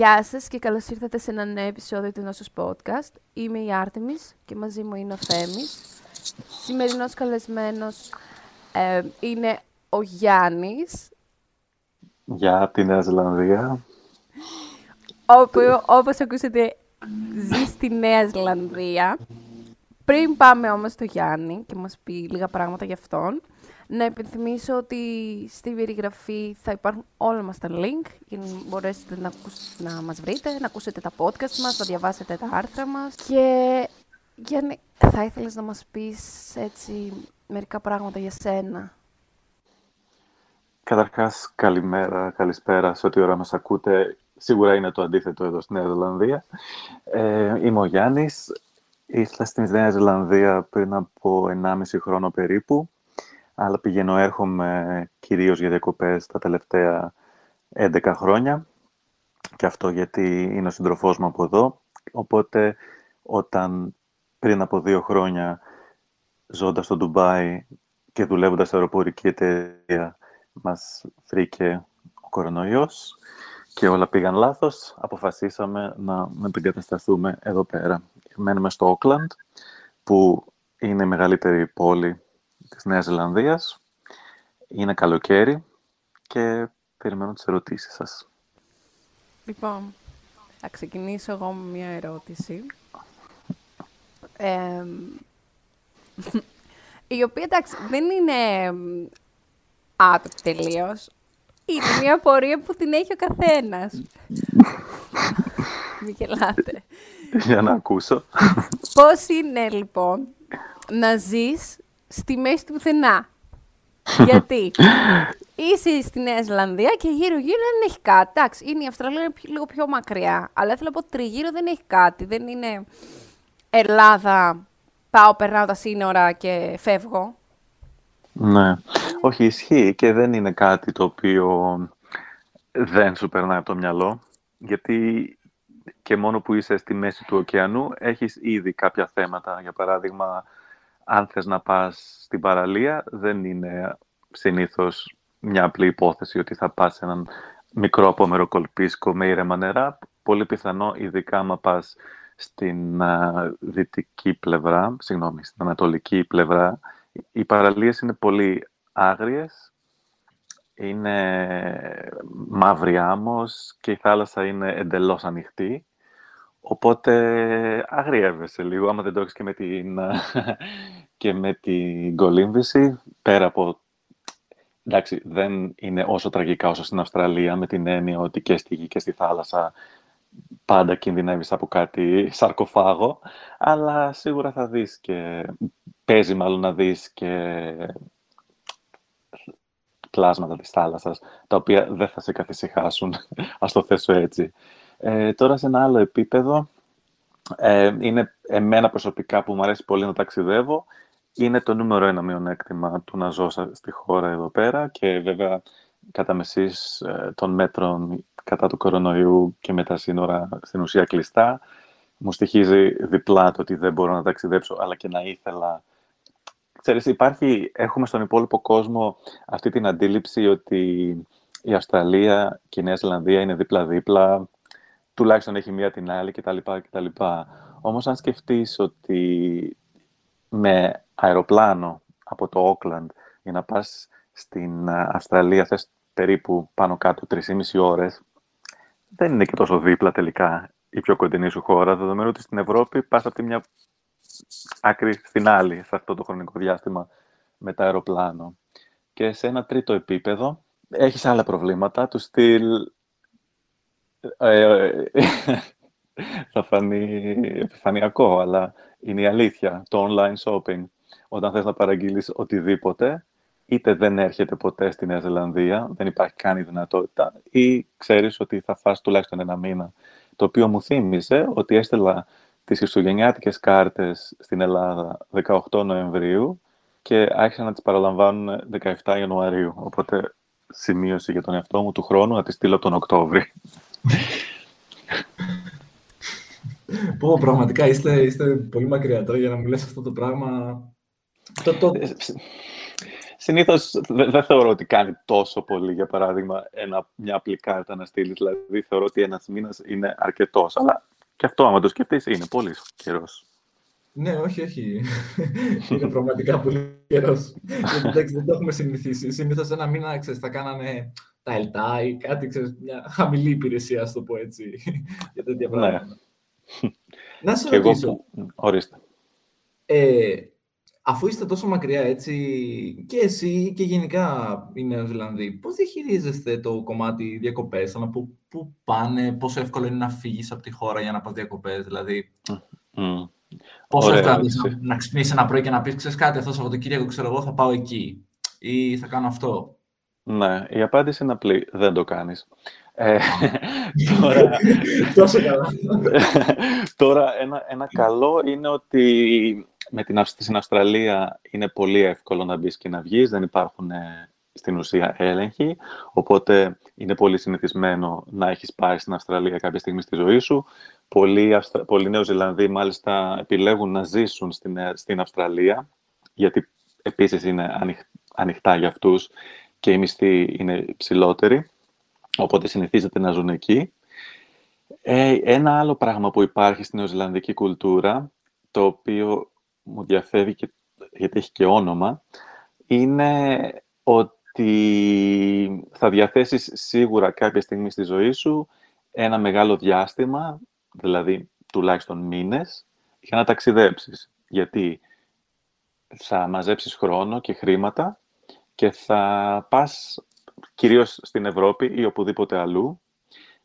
Γεια σας και καλώς ήρθατε σε ένα νέο επεισόδιο του Νόσος Podcast. Είμαι η Άρτεμις και μαζί μου είναι ο Θέμης. Σημερινός καλεσμένος ε, είναι ο Γιάννης. Για την Νέα Ζηλανδία. Όπου, όπως ακούσατε, ζει στη Νέα Ζηλανδία. Πριν πάμε όμως στο Γιάννη και μας πει λίγα πράγματα για αυτόν, να επιθυμίσω ότι στη περιγραφή θα υπάρχουν όλα μας τα link για να μπορέσετε να, να μας βρείτε, να ακούσετε τα podcast μας, να διαβάσετε τα άρθρα μας. Και Γιάννη, θα ήθελες να μας πεις έτσι μερικά πράγματα για σένα; Καταρχάς, καλημέρα, καλησπέρα σε ό,τι ώρα μας ακούτε. Σίγουρα είναι το αντίθετο εδώ στη Νέα Ζηλανδία. Ε, είμαι ο Γιάννης. Ήρθα στη Νέα Ζηλανδία πριν από 1,5 χρόνο περίπου αλλά πηγαίνω έρχομαι κυρίως για διακοπές τα τελευταία 11 χρόνια και αυτό γιατί είναι ο συντροφός μου από εδώ. Οπότε όταν πριν από δύο χρόνια ζώντας στο Ντουμπάι και δουλεύοντας στην αεροπορική εταιρεία μας βρήκε ο κορονοϊός και όλα πήγαν λάθος, αποφασίσαμε να μετεγκατασταθούμε εδώ πέρα. Μένουμε στο Όκλαντ, που είναι η μεγαλύτερη πόλη της Νέας Ζηλανδίας. Είναι καλοκαίρι και περιμένω τις ερωτήσεις σας. Λοιπόν, θα ξεκινήσω εγώ με μια ερώτηση. η οποία, εντάξει, δεν είναι άτομη τελείως. Είναι μια πορεία που την έχει ο καθένας. Μην γελάτε. Για να ακούσω. Πώς είναι, λοιπόν, να ζεις στη μέση του πουθενά. Γιατί; Είσαι στη Νέα Ζηλανδία και γύρω-γύρω δεν έχει κάτι. Εντάξει, είναι η Αυστραλία είναι λίγο πιο μακριά. Αλλά θέλω να πω τριγύρω δεν έχει κάτι. Δεν είναι Ελλάδα, πάω, περνάω τα σύνορα και φεύγω. Ναι. Όχι, ισχύει και δεν είναι κάτι το οποίο δεν σου περνάει από το μυαλό. Γιατί και μόνο που είσαι στη μέση του ωκεανού έχεις ήδη κάποια θέματα. Για παράδειγμα, αν θες να πας στην παραλία, δεν είναι συνήθως μια απλή υπόθεση ότι θα πας σε έναν μικρό απόμερο κολπίσκο με ήρεμα νερά. Πολύ πιθανό, ειδικά άμα πας στην δυτική πλευρά, συγγνώμη, στην ανατολική πλευρά, οι παραλίες είναι πολύ άγριες, είναι μαύρη άμμος και η θάλασσα είναι εντελώς ανοιχτή Οπότε αγριεύεσαι λίγο, άμα δεν το έχεις και με την, και με την κολύμβηση, πέρα από... Εντάξει, δεν είναι όσο τραγικά όσο στην Αυστραλία, με την έννοια ότι και στη γη και στη θάλασσα πάντα κινδυνεύεις από κάτι σαρκοφάγο, αλλά σίγουρα θα δεις και... Παίζει μάλλον να δεις και πλάσματα της θάλασσας, τα οποία δεν θα σε καθησυχάσουν, ας το θέσω έτσι. Ε, τώρα σε ένα άλλο επίπεδο, ε, είναι εμένα προσωπικά που μου αρέσει πολύ να ταξιδεύω, είναι το νούμερο ένα μειονέκτημα του να ζω στη χώρα εδώ πέρα και βέβαια κατά μεσής ε, των μέτρων κατά του κορονοϊού και με τα σύνορα στην ουσία κλειστά, μου στοιχίζει διπλά το ότι δεν μπορώ να ταξιδέψω, αλλά και να ήθελα. Ξέρεις, υπάρχει, έχουμε στον υπόλοιπο κόσμο αυτή την αντίληψη ότι η Αυστραλία και η Νέα Ζηλανδία είναι δίπλα-δίπλα, τουλάχιστον έχει μία την άλλη κτλ. κτλ. Όμως αν σκεφτείς ότι με αεροπλάνο από το Όκλαντ για να πας στην Αυστραλία θες περίπου πάνω κάτω 3,5 ώρες, δεν είναι και τόσο δίπλα τελικά η πιο κοντινή σου χώρα, δεδομένου ότι στην Ευρώπη πας από τη μια άκρη στην άλλη σε αυτό το χρονικό διάστημα με το αεροπλάνο. Και σε ένα τρίτο επίπεδο έχεις άλλα προβλήματα, του στυλ ε, ε, θα φανεί επιφανειακό, αλλά είναι η αλήθεια. Το online shopping, όταν θες να παραγγείλεις οτιδήποτε, είτε δεν έρχεται ποτέ στη Νέα Ζηλανδία, δεν υπάρχει καν η δυνατότητα, ή ξέρεις ότι θα φας τουλάχιστον ένα μήνα. Το οποίο μου θύμισε ότι έστελα τις χριστουγεννιάτικες κάρτες στην Ελλάδα 18 Νοεμβρίου και άρχισαν να τις παραλαμβάνουν 17 Ιανουαρίου. Οπότε σημείωση για τον εαυτό μου του χρόνου να τη στείλω τον Οκτώβρη. Πω, πραγματικά είστε, είστε πολύ μακριά τώρα για να μου λες αυτό το πράγμα. Το, το... συνήθως δεν θεωρώ ότι κάνει τόσο πολύ, για παράδειγμα, ένα, μια απλή κάρτα να στείλεις. Δηλαδή, θεωρώ ότι ένας μήνας είναι αρκετός. Αλλά και αυτό, άμα το σκεφτείς, είναι πολύ καιρός. Ναι, όχι, όχι. είναι πραγματικά πολύ καιρός. Εντάξει, δεν το έχουμε συνηθίσει. Συνήθως ένα μήνα ξέρεις, θα κάνανε τα ΕΛΤΑ ή κάτι, ξέρεις, μια χαμηλή υπηρεσία, ας το πω έτσι, για τέτοια ναι. πράγματα. Να σε ρωτήσω. Ορίστε. Ε, αφού είστε τόσο μακριά έτσι, και εσύ και γενικά οι Νέο Ζηλανδοί, πώς διαχειρίζεστε το κομμάτι διακοπές, να πού, πού πάνε, πόσο εύκολο είναι να φύγεις από τη χώρα για να πας διακοπές, δηλαδή... Mm. Πόσο εύκολο είναι να ξυπνήσεις ένα πρωί και να πεις, ξέρεις κάτι, αυτό το Σαββατοκύριακο, ξέρω εγώ, θα πάω εκεί ή θα κάνω αυτό. Ναι, η απάντηση είναι απλή. Δεν το κάνεις. Ε, τώρα, Τόσο καλά. τώρα ένα, ένα καλό είναι ότι με την, στην Αυστραλία είναι πολύ εύκολο να μπεις και να βγεις. Δεν υπάρχουν ε, στην ουσία έλεγχοι. Οπότε είναι πολύ συνηθισμένο να έχεις πάει στην Αυστραλία κάποια στιγμή στη ζωή σου. Πολλοί, Αυστρα... πολλοί Νεοζηλανδοί μάλιστα επιλέγουν να ζήσουν στην, ε, στην Αυστραλία γιατί επίσης είναι ανοιχτά για αυτούς και οι μισθοί είναι ψηλότεροι, οπότε συνηθίζεται να ζουν εκεί. Ε, ένα άλλο πράγμα που υπάρχει στην νεοζηλανδική κουλτούρα, το οποίο μου διαφεύγει και, γιατί έχει και όνομα, είναι ότι θα διαθέσεις σίγουρα κάποια στιγμή στη ζωή σου ένα μεγάλο διάστημα, δηλαδή τουλάχιστον μήνες, για να ταξιδέψεις. Γιατί θα μαζέψεις χρόνο και χρήματα και θα πας κυρίως στην Ευρώπη ή οπουδήποτε αλλού.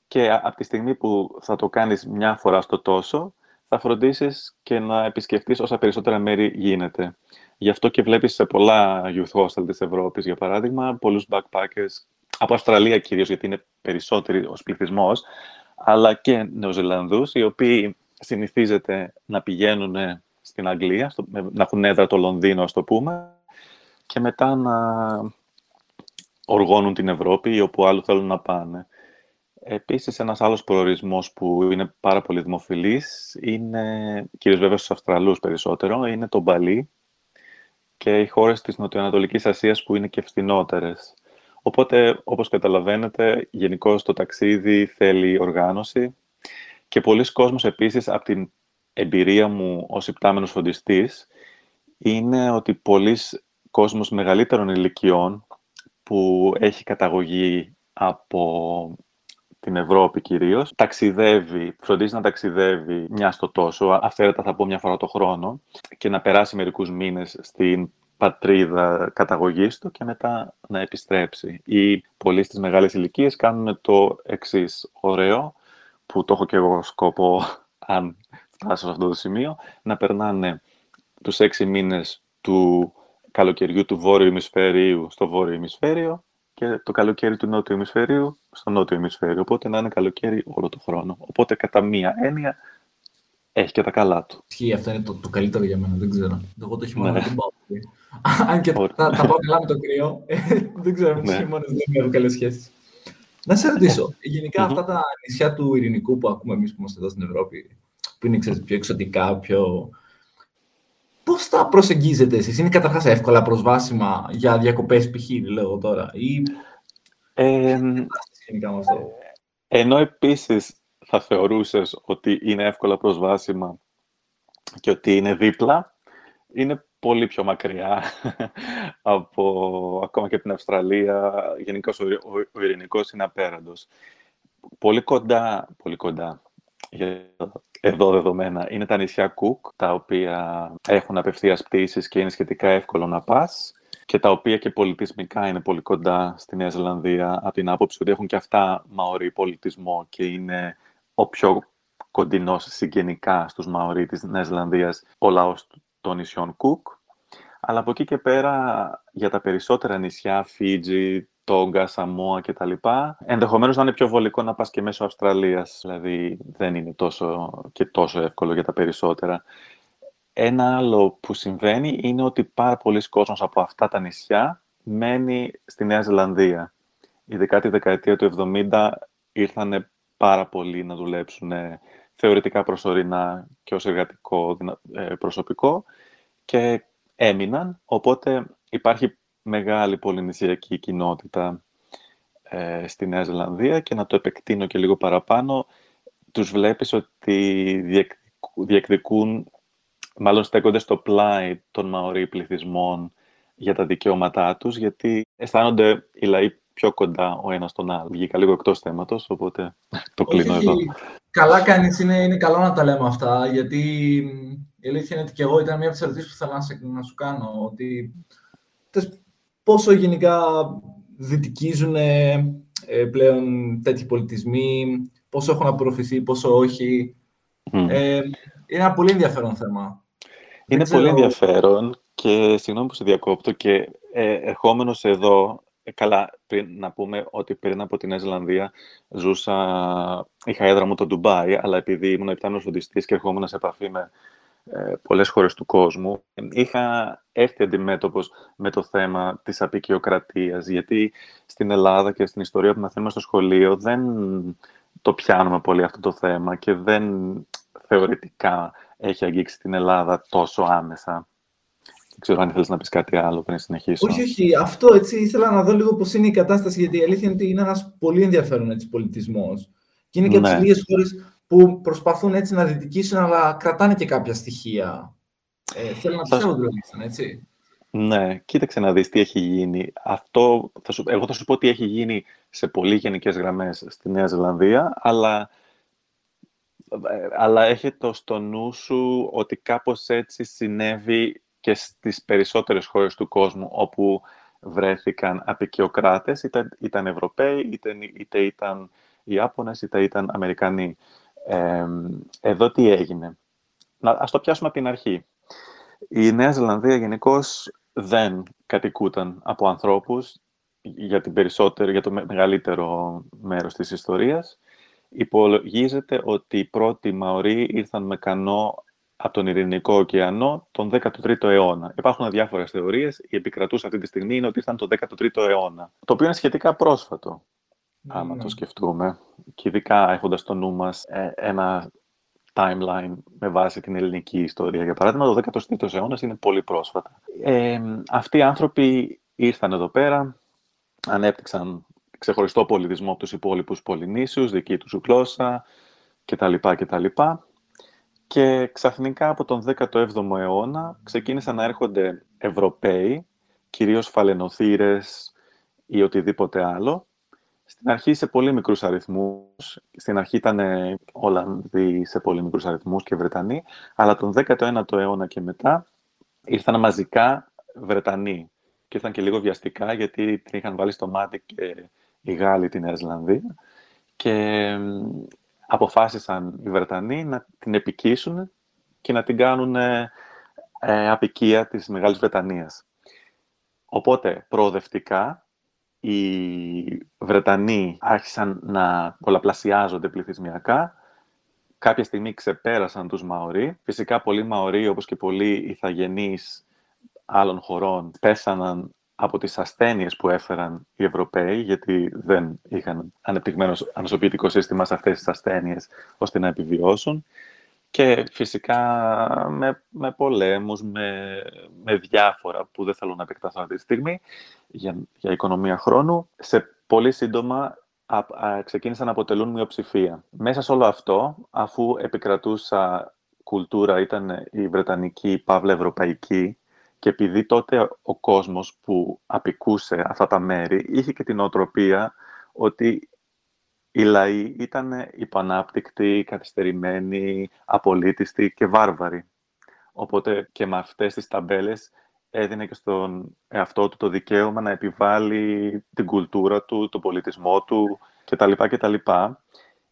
Και από τη στιγμή που θα το κάνεις μια φορά στο τόσο, θα φροντίσεις και να επισκεφτείς όσα περισσότερα μέρη γίνεται. Γι' αυτό και βλέπεις σε πολλά youth hostel της Ευρώπης, για παράδειγμα, πολλούς backpackers, από Αυστραλία κυρίως, γιατί είναι περισσότεροι ως πληθυσμός, αλλά και Νεοζηλανδούς, οι οποίοι συνηθίζεται να πηγαίνουν στην Αγγλία, να έχουν έδρα το Λονδίνο, ας το πούμε, και μετά να οργώνουν την Ευρώπη ή όπου άλλο θέλουν να πάνε. Επίσης, ένας άλλος προορισμός που είναι πάρα πολύ δημοφιλής είναι, κυρίως βέβαια στους Αυστραλούς περισσότερο, είναι το Μπαλί και οι χώρες της Νοτιοανατολικής Ασίας που είναι και φθηνότερες. Οπότε, όπως καταλαβαίνετε, γενικώ το ταξίδι θέλει οργάνωση και πολλοί κόσμος επίσης, από την εμπειρία μου ως υπτάμενος φροντιστής, είναι ότι πολλοί κόσμος μεγαλύτερων ηλικιών που έχει καταγωγή από την Ευρώπη κυρίως, ταξιδεύει, φροντίζει να ταξιδεύει μια στο τόσο, αφαίρετα θα πω μια φορά το χρόνο, και να περάσει μερικούς μήνες στην πατρίδα καταγωγής του και μετά να επιστρέψει. Ή πολλοί στις μεγάλες ηλικίες κάνουν το εξής ωραίο, που το έχω και εγώ σκοπό, αν φτάσω σε αυτό το σημείο, να περνάνε τους έξι μήνες του καλοκαιριού του βόρειου ημισφαιρίου στο βόρειο ημισφαίριο και το καλοκαίρι του νότιου ημισφαιρίου στο νότιο ημισφαίριο. Οπότε να είναι καλοκαίρι όλο το χρόνο. Οπότε κατά μία έννοια έχει και τα καλά του. Ισχύει, αυτό είναι το, το καλύτερο για μένα, δεν ξέρω. Εγώ το χειμώνα ναι. δεν πάω. Αν και τα, τα πάω καλά με το κρύο, ε, δεν ξέρω, με τους ναι. χειμώνες δεν έχω καλές σχέσεις. Να σε ρωτήσω, γενικά αυτά τα νησιά του Ειρηνικού που ακούμε εμείς που είμαστε εδώ στην Ευρώπη, που είναι ξέρεις, πιο εξωτικά, πιο Πώς τα προσεγγίζετε εσείς, είναι καταρχάς εύκολα προσβάσιμα για διακοπές π.χ. λέω τώρα ή... Ε, ενώ επίσης θα θεωρούσες ότι είναι εύκολα προσβάσιμα και ότι είναι δίπλα, είναι πολύ πιο μακριά από ακόμα και την Αυστραλία. Γενικώς ο, ο, ο ειρηνικός είναι απέραντος. Πολύ κοντά, πολύ κοντά για εδώ δεδομένα είναι τα νησιά Κουκ, τα οποία έχουν απευθείας πτήσεις και είναι σχετικά εύκολο να πας και τα οποία και πολιτισμικά είναι πολύ κοντά στη Νέα Ζηλανδία από την άποψη ότι έχουν και αυτά μαωρί πολιτισμό και είναι ο πιο κοντινός συγγενικά στους μαωρί της Νέας Ζηλανδίας ο λαός των νησιών Κουκ. Αλλά από εκεί και πέρα για τα περισσότερα νησιά, Φίτζι, Τόγκα, Σαμόα κτλ. Ενδεχομένως να είναι πιο βολικό να πας και μέσω Αυστραλίας. Δηλαδή δεν είναι τόσο και τόσο εύκολο για τα περισσότερα. Ένα άλλο που συμβαίνει είναι ότι πάρα πολλοί κόσμος από αυτά τα νησιά μένει στη Νέα Ζηλανδία. Ειδικά τη δεκαετία του 70 ήρθαν πάρα πολλοί να δουλέψουν θεωρητικά προσωρινά και ως εργατικό ε, προσωπικό και έμειναν, οπότε υπάρχει μεγάλη πολυνησιακή κοινότητα ε, στη Νέα Ζηλανδία και να το επεκτείνω και λίγο παραπάνω, τους βλέπεις ότι διεκδικούν, μάλλον στέκονται στο πλάι των μαωρί πληθυσμών για τα δικαιώματά τους, γιατί αισθάνονται οι λαοί πιο κοντά ο ένας τον άλλο. Βγήκα λίγο εκτός θέματος, οπότε το κλείνω εδώ. Καλά κάνεις, είναι, είναι καλό να τα λέμε αυτά, γιατί η αλήθεια είναι ότι και εγώ ήταν μια από τις ερωτήσεις που ήθελα να, σου κάνω, ότι πόσο γενικά δυτικίζουν ε, πλέον τέτοιοι πολιτισμοί, πόσο έχουν απορροφηθεί, πόσο όχι. Ε, είναι ένα πολύ ενδιαφέρον θέμα. Είναι πολύ ενδιαφέρον και συγγνώμη που σε διακόπτω και ε, ερχόμενος εδώ, ε, καλά, πριν να πούμε ότι πριν από την Νέα ζούσα, είχα έδρα μου το Ντουμπάι, αλλά επειδή ήμουν επιτάνος φροντιστής και ερχόμουν σε επαφή με ε, πολλές χώρες του κόσμου, είχα έρθει αντιμέτωπος με το θέμα της απεικιοκρατίας, γιατί στην Ελλάδα και στην ιστορία που μαθαίνουμε στο σχολείο δεν το πιάνουμε πολύ αυτό το θέμα και δεν θεωρητικά έχει αγγίξει την Ελλάδα τόσο άμεσα. Δεν ξέρω αν ήθελες να πεις κάτι άλλο πριν συνεχίσω. Όχι, όχι. Αυτό έτσι ήθελα να δω λίγο πώς είναι η κατάσταση, γιατί η αλήθεια είναι ότι είναι ένας πολύ ενδιαφέρον έτσι, πολιτισμός. Και είναι και από τις ναι. λίγες χώρες που προσπαθούν έτσι να διδικήσουν, αλλά κρατάνε και κάποια στοιχεία. Ε, θέλω να πιστεύω τουλάχιστον, έτσι. Ναι, κοίταξε να δεις τι έχει γίνει. Αυτό, θα σου, εγώ θα σου πω τι έχει γίνει σε πολύ γενικές γραμμές στη Νέα Ζηλανδία, αλλά, αλλά έχει το στο νου σου ότι κάπως έτσι συνέβη και στις περισσότερες χώρες του κόσμου όπου βρέθηκαν απεικιοκράτες, είτε ήταν Ευρωπαίοι, είτε, είτε ήταν Ιάπωνες, είτε ήταν Αμερικανοί. Ε, εδώ τι έγινε. Να, ας το πιάσουμε από την αρχή. Η Νέα Ζηλανδία γενικώς δεν κατοικούταν από ανθρώπους για, την περισσότερο, για το μεγαλύτερο μέρος της ιστορίας. Υπολογίζεται ότι οι πρώτοι Μαωροί ήρθαν με κανό από τον Ειρηνικό ωκεανό τον 13ο αιώνα. Υπάρχουν διάφορες θεωρίες. Η επικρατούσα αυτή τη στιγμή είναι ότι ήρθαν τον 13ο αιώνα. Το οποίο είναι σχετικά πρόσφατο, άμα το ναι. σκεφτούμε. Και ειδικά έχοντας στο νου μας ε, ένα timeline με βάση την ελληνική ιστορία. Για παράδειγμα, το 13ο αιώνας είναι πολύ πρόσφατα. Ε, αυτοί οι άνθρωποι ήρθαν εδώ πέρα, ανέπτυξαν ξεχωριστό πολιτισμό από τους υπόλοιπους Πολυνήσιους, δική τους γλώσσα κτλ. κτλ. Και ξαφνικά από τον 17ο αιώνα ξεκίνησαν να έρχονται Ευρωπαίοι, κυρίως φαλαινοθύρες ή οτιδήποτε άλλο, στην αρχή σε πολύ μικρούς αριθμούς. Στην αρχή ήταν Ολλανδοί σε πολύ μικρούς αριθμούς και Βρετανοί, αλλά τον 19ο αιώνα και μετά ήρθαν μαζικά Βρετανοί. Και ήρθαν και λίγο βιαστικά, γιατί την είχαν βάλει στο μάτι και οι Γάλλοι την Νέα Και αποφάσισαν οι Βρετανοί να την επικίσουν και να την κάνουν ε, ε απικία της Μεγάλης Βρετανίας. Οπότε, προοδευτικά, οι Βρετανοί άρχισαν να πολλαπλασιάζονται πληθυσμιακά. Κάποια στιγμή ξεπέρασαν τους Μαωρί. Φυσικά πολλοί Μαωρί, όπως και πολλοί ηθαγενείς άλλων χωρών, πέσαναν από τις ασθένειες που έφεραν οι Ευρωπαίοι, γιατί δεν είχαν ανεπτυγμένο ανοσοποιητικό σύστημα σε αυτές τις ασθένειες, ώστε να επιβιώσουν. Και φυσικά με, με πολέμους, με, με διάφορα που δεν θέλω να επεκταθώ αυτή τη στιγμή για, για οικονομία χρόνου. Σε πολύ σύντομα α, α, ξεκίνησαν να αποτελούν μειοψηφία. Μέσα σε όλο αυτό, αφού επικρατούσα κουλτούρα ήταν η Βρετανική, παύλα Ευρωπαϊκή, και επειδή τότε ο κόσμος που απικούσε αυτά τα μέρη είχε και την οτροπία ότι οι λαοί ήταν υπανάπτυκτοι, καθυστερημένοι, απολύτιστοι και βάρβαροι. Οπότε και με αυτές τις ταμπέλες έδινε και στον εαυτό του το δικαίωμα να επιβάλλει την κουλτούρα του, τον πολιτισμό του κτλ. κτλ.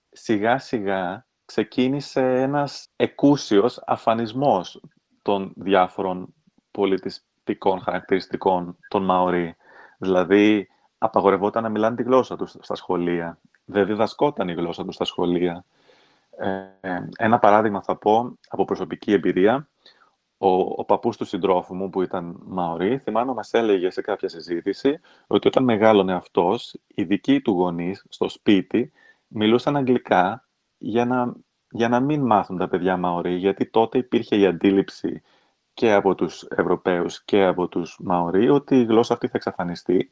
Σιγά σιγά ξεκίνησε ένας εκούσιος αφανισμός των διάφορων πολιτιστικών χαρακτηριστικών των Μαωρί. Δηλαδή, απαγορευόταν να μιλάνε τη γλώσσα τους στα σχολεία δεν διδασκόταν η γλώσσα τους στα σχολεία. Ε, ένα παράδειγμα θα πω από προσωπική εμπειρία. Ο, ο παππούς του συντρόφου μου που ήταν Μαωρί, θυμάμαι μας έλεγε σε κάποια συζήτηση ότι όταν μεγάλωνε αυτός, οι δικοί του γονείς στο σπίτι μιλούσαν αγγλικά για να, για να μην μάθουν τα παιδιά Μαωρί, γιατί τότε υπήρχε η αντίληψη και από τους Ευρωπαίους και από τους Μαωρί ότι η γλώσσα αυτή θα εξαφανιστεί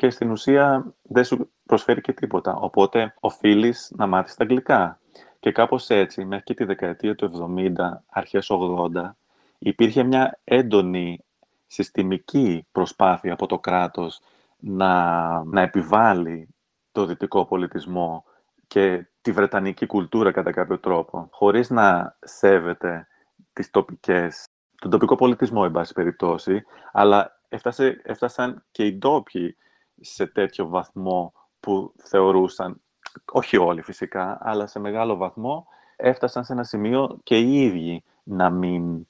και στην ουσία δεν σου προσφέρει και τίποτα. Οπότε οφείλεις να μάθεις τα αγγλικά. Και κάπως έτσι, μέχρι και τη δεκαετία του 70, αρχές 80, υπήρχε μια έντονη συστημική προσπάθεια από το κράτος να, να επιβάλλει το δυτικό πολιτισμό και τη βρετανική κουλτούρα κατά κάποιο τρόπο, χωρίς να σέβεται τις τοπικές, τον τοπικό πολιτισμό, εν πάση περιπτώσει, αλλά έφτασε, έφτασαν και οι ντόπιοι σε τέτοιο βαθμό που θεωρούσαν, όχι όλοι φυσικά, αλλά σε μεγάλο βαθμό, έφτασαν σε ένα σημείο και οι ίδιοι να μην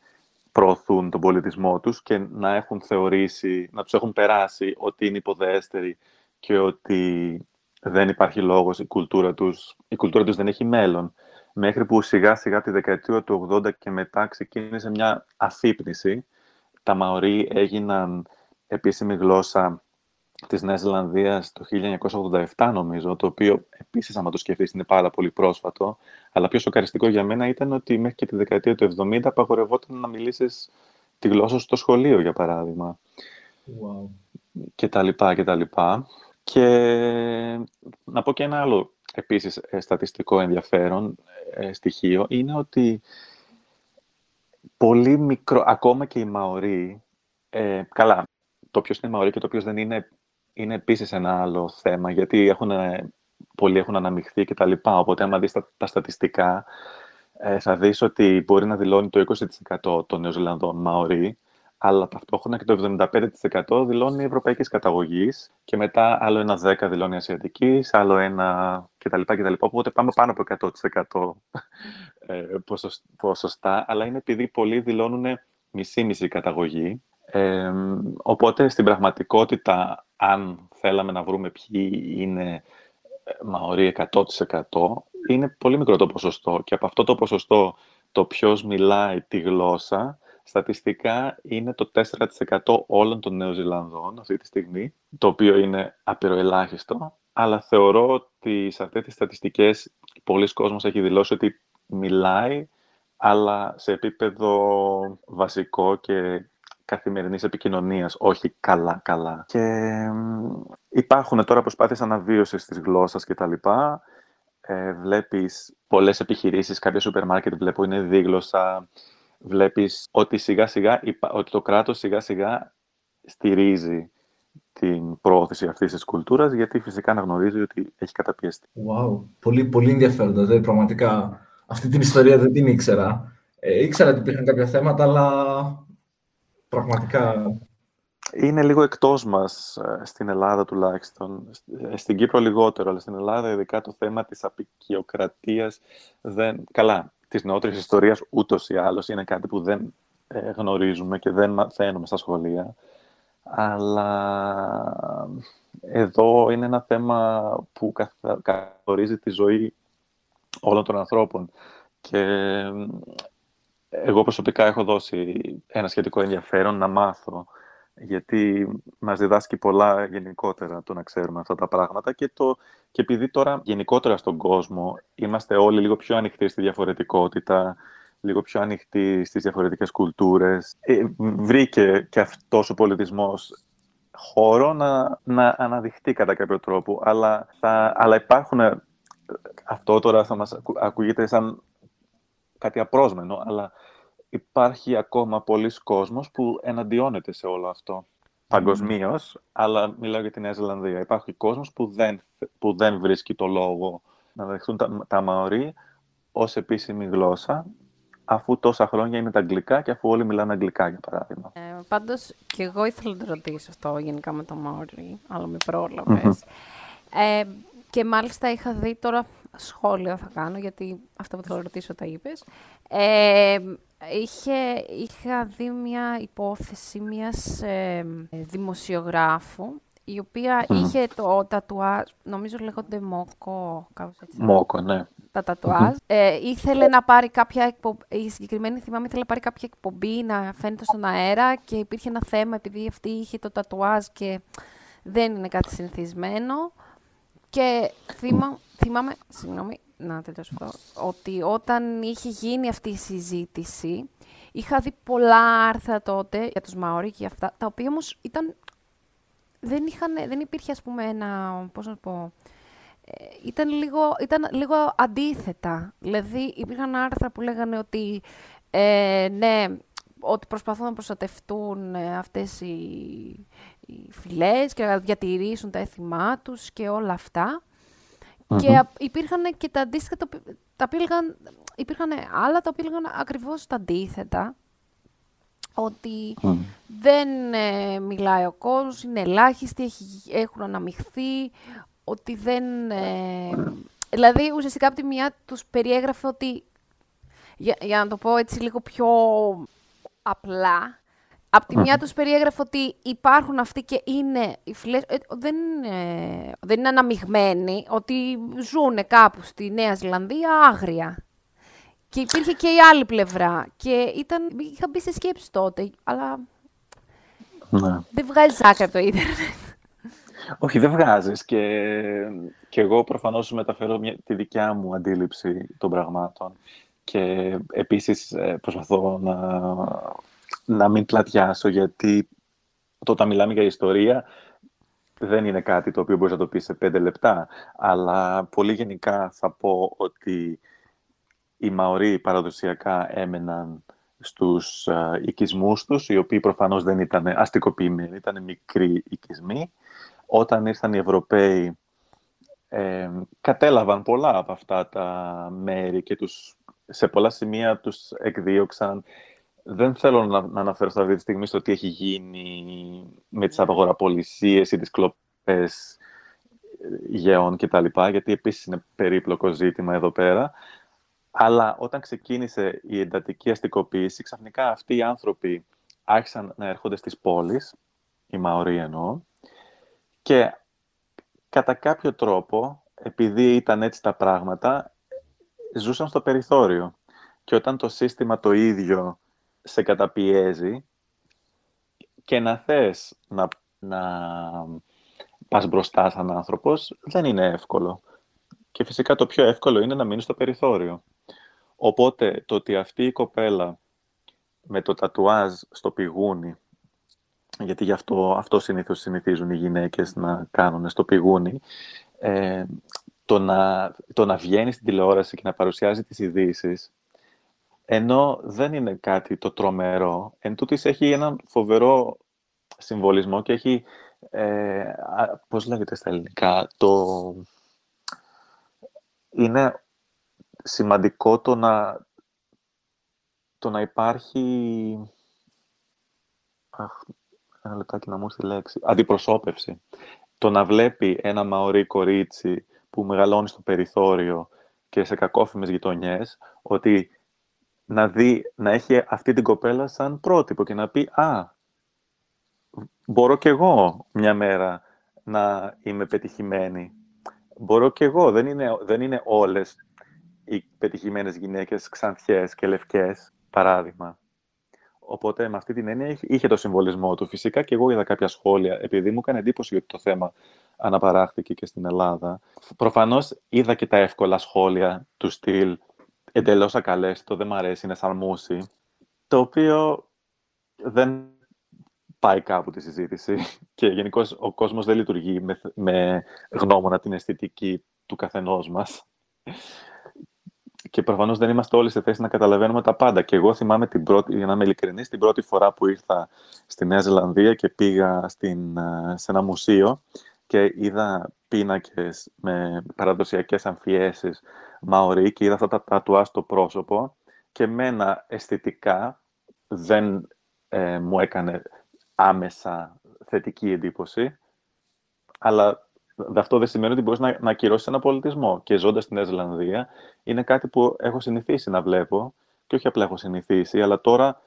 προωθούν τον πολιτισμό τους και να έχουν θεωρήσει, να τους έχουν περάσει ότι είναι υποδέστεροι και ότι δεν υπάρχει λόγος, η κουλτούρα τους, η κουλτούρα τους δεν έχει μέλλον. Μέχρι που σιγά σιγά τη δεκαετία του 80 και μετά ξεκίνησε μια αφύπνιση. Τα Μαωρί έγιναν επίσημη γλώσσα της Νέας Ζηλανδίας το 1987 νομίζω, το οποίο επίσης άμα το σκεφτείς είναι πάρα πολύ πρόσφατο, αλλά πιο σοκαριστικό για μένα ήταν ότι μέχρι και τη δεκαετία του 70 απαγορευόταν να μιλήσεις τη γλώσσα στο σχολείο, για παράδειγμα. Wow. Και τα λοιπά, και τα λοιπά. Και να πω και ένα άλλο επίσης ε, στατιστικό ενδιαφέρον ε, στοιχείο, είναι ότι πολύ μικρό, ακόμα και οι Μαωροί, ε, καλά, το ποιος είναι Μαωρί και το ποιος δεν είναι, είναι επίσης ένα άλλο θέμα, γιατί έχουν, πολλοί έχουν αναμειχθεί και τα λοιπά, οπότε άμα δεις τα, στατιστικά, ε, θα δεις ότι μπορεί να δηλώνει το 20% των Νεοζηλανδών Μαωρί, αλλά ταυτόχρονα και το 75% δηλώνει ευρωπαϊκής καταγωγής και μετά άλλο ένα 10% δηλώνει ασιατικής, άλλο ένα κτλ. κτλ. Οπότε πάμε πάνω από 100% ε, ποσοστά, αλλά είναι επειδή πολλοί δηλώνουν μισή-μισή καταγωγή. Ε, οπότε στην πραγματικότητα, αν θέλαμε να βρούμε ποιοι είναι ε, Μαωρί 100%, είναι πολύ μικρό το ποσοστό και από αυτό το ποσοστό το ποιος μιλάει τη γλώσσα στατιστικά είναι το 4% όλων των Νεοζηλανδών αυτή τη στιγμή, το οποίο είναι απειροελάχιστο, αλλά θεωρώ ότι σε αυτές τις στατιστικές πολλοί κόσμος έχει δηλώσει ότι μιλάει, αλλά σε επίπεδο βασικό και καθημερινής επικοινωνίας, όχι καλά-καλά. Και υπάρχουν τώρα προσπάθειες αναβίωσης της γλώσσας και τα λοιπά. Ε, βλέπεις πολλές επιχειρήσεις, κάποια σούπερ μάρκετ βλέπω είναι δίγλωσσα, βλέπεις ότι σιγά σιγά, ότι το κράτος σιγά σιγά στηρίζει την πρόωθηση αυτής της κουλτούρας, γιατί φυσικά αναγνωρίζει ότι έχει καταπιεστεί. Wow, πολύ, πολύ ενδιαφέροντα. Δηλαδή, πραγματικά αυτή την ιστορία δεν την ήξερα. Ε, ήξερα ότι υπήρχαν κάποια θέματα, αλλά πραγματικά... Είναι λίγο εκτός μας, ε, στην Ελλάδα τουλάχιστον. Ε, στην Κύπρο λιγότερο, αλλά στην Ελλάδα ειδικά το θέμα της απεικιοκρατίας δεν... Καλά, της νεότερης ιστορίας ούτως ή άλλως είναι κάτι που δεν ε, γνωρίζουμε και δεν μαθαίνουμε στα σχολεία. Αλλά εδώ είναι ένα θέμα που καθορίζει τη ζωή όλων των ανθρώπων. Και εγώ προσωπικά έχω δώσει ένα σχετικό ενδιαφέρον να μάθω γιατί μας διδάσκει πολλά γενικότερα το να ξέρουμε αυτά τα πράγματα και, το, και επειδή τώρα γενικότερα στον κόσμο είμαστε όλοι λίγο πιο ανοιχτοί στη διαφορετικότητα, λίγο πιο ανοιχτοί στις διαφορετικές κουλτούρες, ε, βρήκε και αυτός ο πολιτισμός χώρο να, να αναδειχτεί κατά κάποιο τρόπο, αλλά, θα, αλλά υπάρχουν, αυτό τώρα θα μας ακούγεται σαν κάτι απρόσμενο, αλλά υπάρχει ακόμα πολλοί κόσμος που εναντιώνεται σε όλο αυτό. Παγκοσμίως, αλλά μιλάω για τη Νέα Ζηλανδία. Υπάρχει κόσμος που δεν, που δεν βρίσκει το λόγο να δεχτούν τα, τα Μαωρί ως επίσημη γλώσσα, αφού τόσα χρόνια είναι τα αγγλικά και αφού όλοι μιλάνε αγγλικά, για παράδειγμα. Ε, πάντως, και εγώ ήθελα να το ρωτήσω αυτό γενικά με τα Μαωρί, αλλά με προλαβες Ε, και μάλιστα είχα δει τώρα σχόλια θα κάνω, γιατί αυτό που θα ρωτήσω τα είπες. Ε, είχε, είχα δει μια υπόθεση μιας ε, δημοσιογράφου, η οποία είχε το τατουάζ, νομίζω λέγονται Μόκο, κάπως έτσι. Μόκο, ναι. Τα τατουαζ Ε, ήθελε να πάρει κάποια εκπομπή, η συγκεκριμένη θυμάμαι ήθελε να πάρει κάποια εκπομπή να φαίνεται στον αέρα και υπήρχε ένα θέμα επειδή αυτή είχε το τατουάζ και δεν είναι κάτι συνηθισμένο. Και θυμά, θυμάμαι, συγγνώμη, να τελειώσω αυτό, ότι όταν είχε γίνει αυτή η συζήτηση, Είχα δει πολλά άρθρα τότε για τους Μαόρι και αυτά, τα οποία όμως ήταν... Δεν, είχαν, δεν υπήρχε, ας πούμε, ένα... Πώς να πω... Ε, ήταν λίγο, ήταν λίγο αντίθετα. Δηλαδή, υπήρχαν άρθρα που λέγανε ότι ε, ναι, ότι προσπαθούν να προστατευτούν ε, αυτές οι, οι φυλές και να διατηρήσουν τα έθιμά τους και όλα Και υπήρχαν και τα αντίστοιχα, τα, τα υπήρχαν άλλα τα οποία έλεγαν ακριβώς τα αντίθετα. Ότι δεν ε, μιλάει ο κόσμος, είναι ελάχιστοι, έχουν αναμειχθεί, ότι δεν... Ε, δηλαδή, ουσιαστικά από τη μια τους περιέγραφε ότι, για, για να το πω έτσι λίγο πιο απλά, από τη μια τους περιέγραφε ότι υπάρχουν αυτοί και είναι οι φυλές, ε, δεν, είναι, δεν είναι αναμειγμένοι, ότι ζουν κάπου στη Νέα Ζηλανδία άγρια. Και υπήρχε και η άλλη πλευρά. Και ήταν, είχα μπει σε σκέψη τότε, αλλά ναι. δεν βγάζεις άκρη από το ίντερνετ. Όχι, δεν βγάζεις. Και, και εγώ προφανώς μεταφέρω μια, τη δικιά μου αντίληψη των πραγμάτων. Και επίσης ε, προσπαθώ να, να μην πλατιάσω, γιατί όταν μιλάμε για ιστορία, δεν είναι κάτι το οποίο μπορείς να το πεις σε πέντε λεπτά. Αλλά πολύ γενικά θα πω ότι οι Μαωροί παραδοσιακά έμεναν στους uh, οικισμούς τους, οι οποίοι προφανώς δεν ήταν αστικοποιημένοι, ήταν μικροί οικισμοί. Όταν ήρθαν οι Ευρωπαίοι, ε, κατέλαβαν πολλά από αυτά τα μέρη και τους, σε πολλά σημεία τους εκδίωξαν. Δεν θέλω να, να αναφέρω αυτή τη στιγμή στο τι έχει γίνει με τις απαγοραπολισίες ή τις κλοπές γεών κτλ. Γιατί επίσης είναι περίπλοκο ζήτημα εδώ πέρα. Αλλά όταν ξεκίνησε η εντατική αστικοποίηση, ξαφνικά αυτοί οι άνθρωποι άρχισαν να έρχονται στις πόλεις, οι Μαωροί εννοώ, και κατά κάποιο τρόπο, επειδή ήταν έτσι τα πράγματα, ζούσαν στο περιθώριο. Και όταν το σύστημα το ίδιο σε καταπιέζει και να θες να, να πας μπροστά σαν άνθρωπος, δεν είναι εύκολο. Και φυσικά το πιο εύκολο είναι να μείνεις στο περιθώριο. Οπότε το ότι αυτή η κοπέλα με το τατουάζ στο πηγούνι, γιατί γι' αυτό, αυτό συνήθως συνηθίζουν οι γυναίκες να κάνουν στο πηγούνι, ε, το, να, το να βγαίνει στην τηλεόραση και να παρουσιάζει τις ειδήσεις, ενώ δεν είναι κάτι το τρομερό, εν τούτης έχει έναν φοβερό συμβολισμό και έχει, ε, πώς λέγεται στα ελληνικά, το... Είναι σημαντικό το να, το να υπάρχει... Αχ, ένα λεπτάκι να μου έρθει λέξη. Αντιπροσώπευση. Το να βλέπει ένα μαωρί κορίτσι που μεγαλώνει στο περιθώριο και σε κακόφημες γειτονιές, ότι να δει, να έχει αυτή την κοπέλα σαν πρότυπο και να πει «Α, μπορώ κι εγώ μια μέρα να είμαι πετυχημένη. Μπορώ κι εγώ, δεν είναι, δεν είναι όλες οι πετυχημένες γυναίκες ξανθιές και λευκές, παράδειγμα. Οπότε με αυτή την έννοια είχε το συμβολισμό του. Φυσικά και εγώ είδα κάποια σχόλια, επειδή μου έκανε εντύπωση ότι το θέμα αναπαράχθηκε και στην Ελλάδα. Προφανώς είδα και τα εύκολα σχόλια του στυλ εντελώς ακαλέστο, δεν μ' αρέσει, είναι σαν μουσι, το οποίο δεν πάει κάπου τη συζήτηση και γενικώς ο κόσμος δεν λειτουργεί με, με γνώμονα την αισθητική του καθενός μας και προφανώς δεν είμαστε όλοι σε θέση να καταλαβαίνουμε τα πάντα. Και εγώ θυμάμαι την πρώτη, για να είμαι ειλικρινής, την πρώτη φορά που ήρθα στη Νέα Ζηλανδία και πήγα στην, ε, σε ένα μουσείο και είδα πίνακες με παραδοσιακές αμφιέσεις Μαωρί και είδα αυτά τα τατουάς στο πρόσωπο και μένα αισθητικά δεν ε, μου έκανε άμεσα θετική εντύπωση, αλλά αυτό δεν σημαίνει ότι μπορείς να, να ακυρώσεις ένα πολιτισμό. Και ζώντας στη Νέα Ζηλανδία, είναι κάτι που έχω συνηθίσει να βλέπω. Και όχι απλά έχω συνηθίσει, αλλά τώρα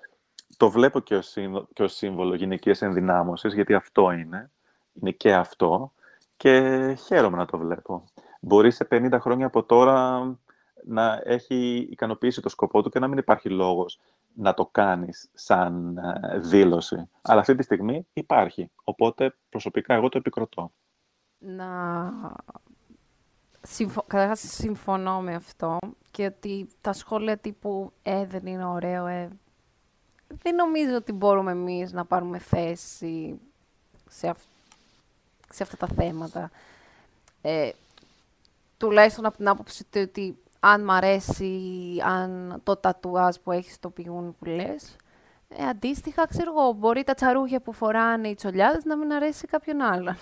το βλέπω και ως, και ως σύμβολο γυναικείας ενδυνάμωσης, γιατί αυτό είναι. Είναι και αυτό. Και χαίρομαι να το βλέπω. Μπορεί σε 50 χρόνια από τώρα να έχει ικανοποιήσει το σκοπό του και να μην υπάρχει λόγος να το κάνεις σαν ε, δήλωση. Αλλά αυτή τη στιγμή υπάρχει. Οπότε προσωπικά εγώ το επικροτώ να... Συμφω... Καταρχάς συμφωνώ με αυτό και ότι τα σχόλια τύπου «Ε, δεν είναι ωραίο, ε, δεν νομίζω ότι μπορούμε εμείς να πάρουμε θέση σε, σε αυτά τα θέματα. Ε, τουλάχιστον από την άποψη ότι αν μ' αρέσει αν το τατουάζ που έχεις στο πηγούνι που λες, ε, αντίστοιχα, ξέρω εγώ, μπορεί τα τσαρούχια που φοράνε οι τσολιάδες να μην αρέσει σε κάποιον άλλον.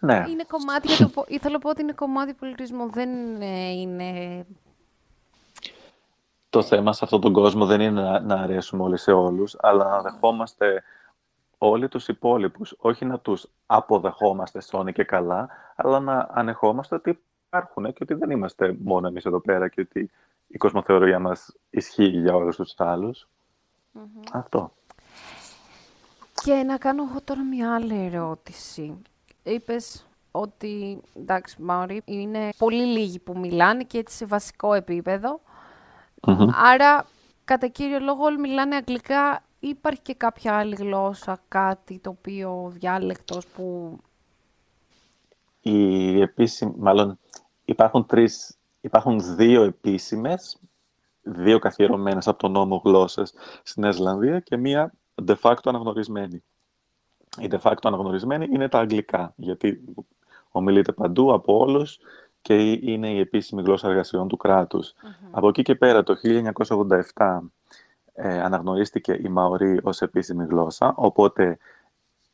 Ναι. Είναι κομμάτι, για το, ήθελα να πω ότι είναι κομμάτι πολιτισμού, δεν ε, είναι... Το θέμα σε αυτόν τον κόσμο δεν είναι να, να αρέσουμε όλοι σε όλους, αλλά να δεχόμαστε όλοι τους υπόλοιπους, όχι να τους αποδεχόμαστε σώνει και καλά, αλλά να ανεχόμαστε ότι υπάρχουν και ότι δεν είμαστε μόνο εμείς εδώ πέρα και ότι η κοσμοθεωρία μας ισχύει για όλους τους αλλους Αυτό. Και να κάνω εγώ τώρα μια άλλη ερώτηση. Είπες ότι, εντάξει, Μαωρί, είναι πολύ λίγοι που μιλάνε και έτσι σε βασικό Άρα, κατά κύριο λόγο, όλοι μιλάνε αγγλικά. Υπάρχει και κάποια άλλη γλώσσα, κάτι το οποίο διάλεκτος που... Η επίσημη, μάλλον υπάρχουν, τρεις, υπάρχουν δύο επίσημες, δύο καθιερωμένες από τον νόμο γλώσσες στη Νέα Ζηλανδία και μία de facto αναγνωρισμένη. Η de facto αναγνωρισμένη είναι τα αγγλικά, γιατί ομιλείται παντού από όλους και είναι η επίσημη γλώσσα εργασιών του κρατους Από εκεί και πέρα, το 1987 ε, αναγνωρίστηκε η Μαωρή ως επίσημη γλώσσα, οπότε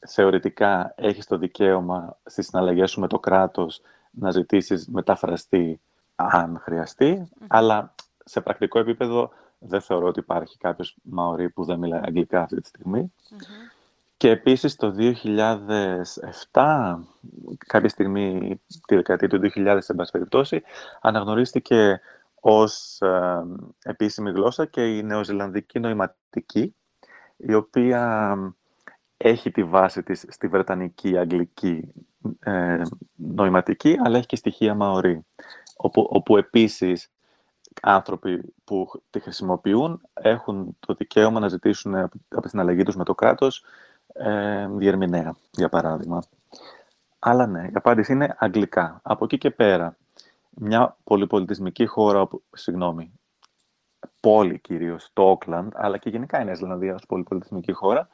θεωρητικά έχεις το δικαίωμα στις συναλλαγές σου με το κράτος να ζητήσεις μεταφραστή αν χρειαστεί, αλλά σε πρακτικό επίπεδο δεν θεωρώ ότι υπάρχει κάποιος Μαωρή που δεν μιλάει αγγλικά αυτή τη στιγμη Και επίσης το 2007, κάποια στιγμή, τη δεκαετία του 2000, σε περιπτώσει, αναγνωρίστηκε ως ε, επίσημη γλώσσα και η νεοζηλανδική νοηματική, η οποία έχει τη βάση της στη βρετανική αγγλική ε, νοηματική, αλλά έχει και στοιχεία μαωρί, όπου, όπου επίσης άνθρωποι που τη χρησιμοποιούν έχουν το δικαίωμα να ζητήσουν από την αλλαγή τους με το κράτος ε, διερμηνέα, για παράδειγμα. Αλλά ναι, η απάντηση είναι αγγλικά. Από εκεί και πέρα, μια πολυπολιτισμική χώρα, συγγνώμη, πόλη κυρίως, το Όκλαντ, αλλά και γενικά η Νέα Ζηλανδία ως πολυπολιτισμική χώρα,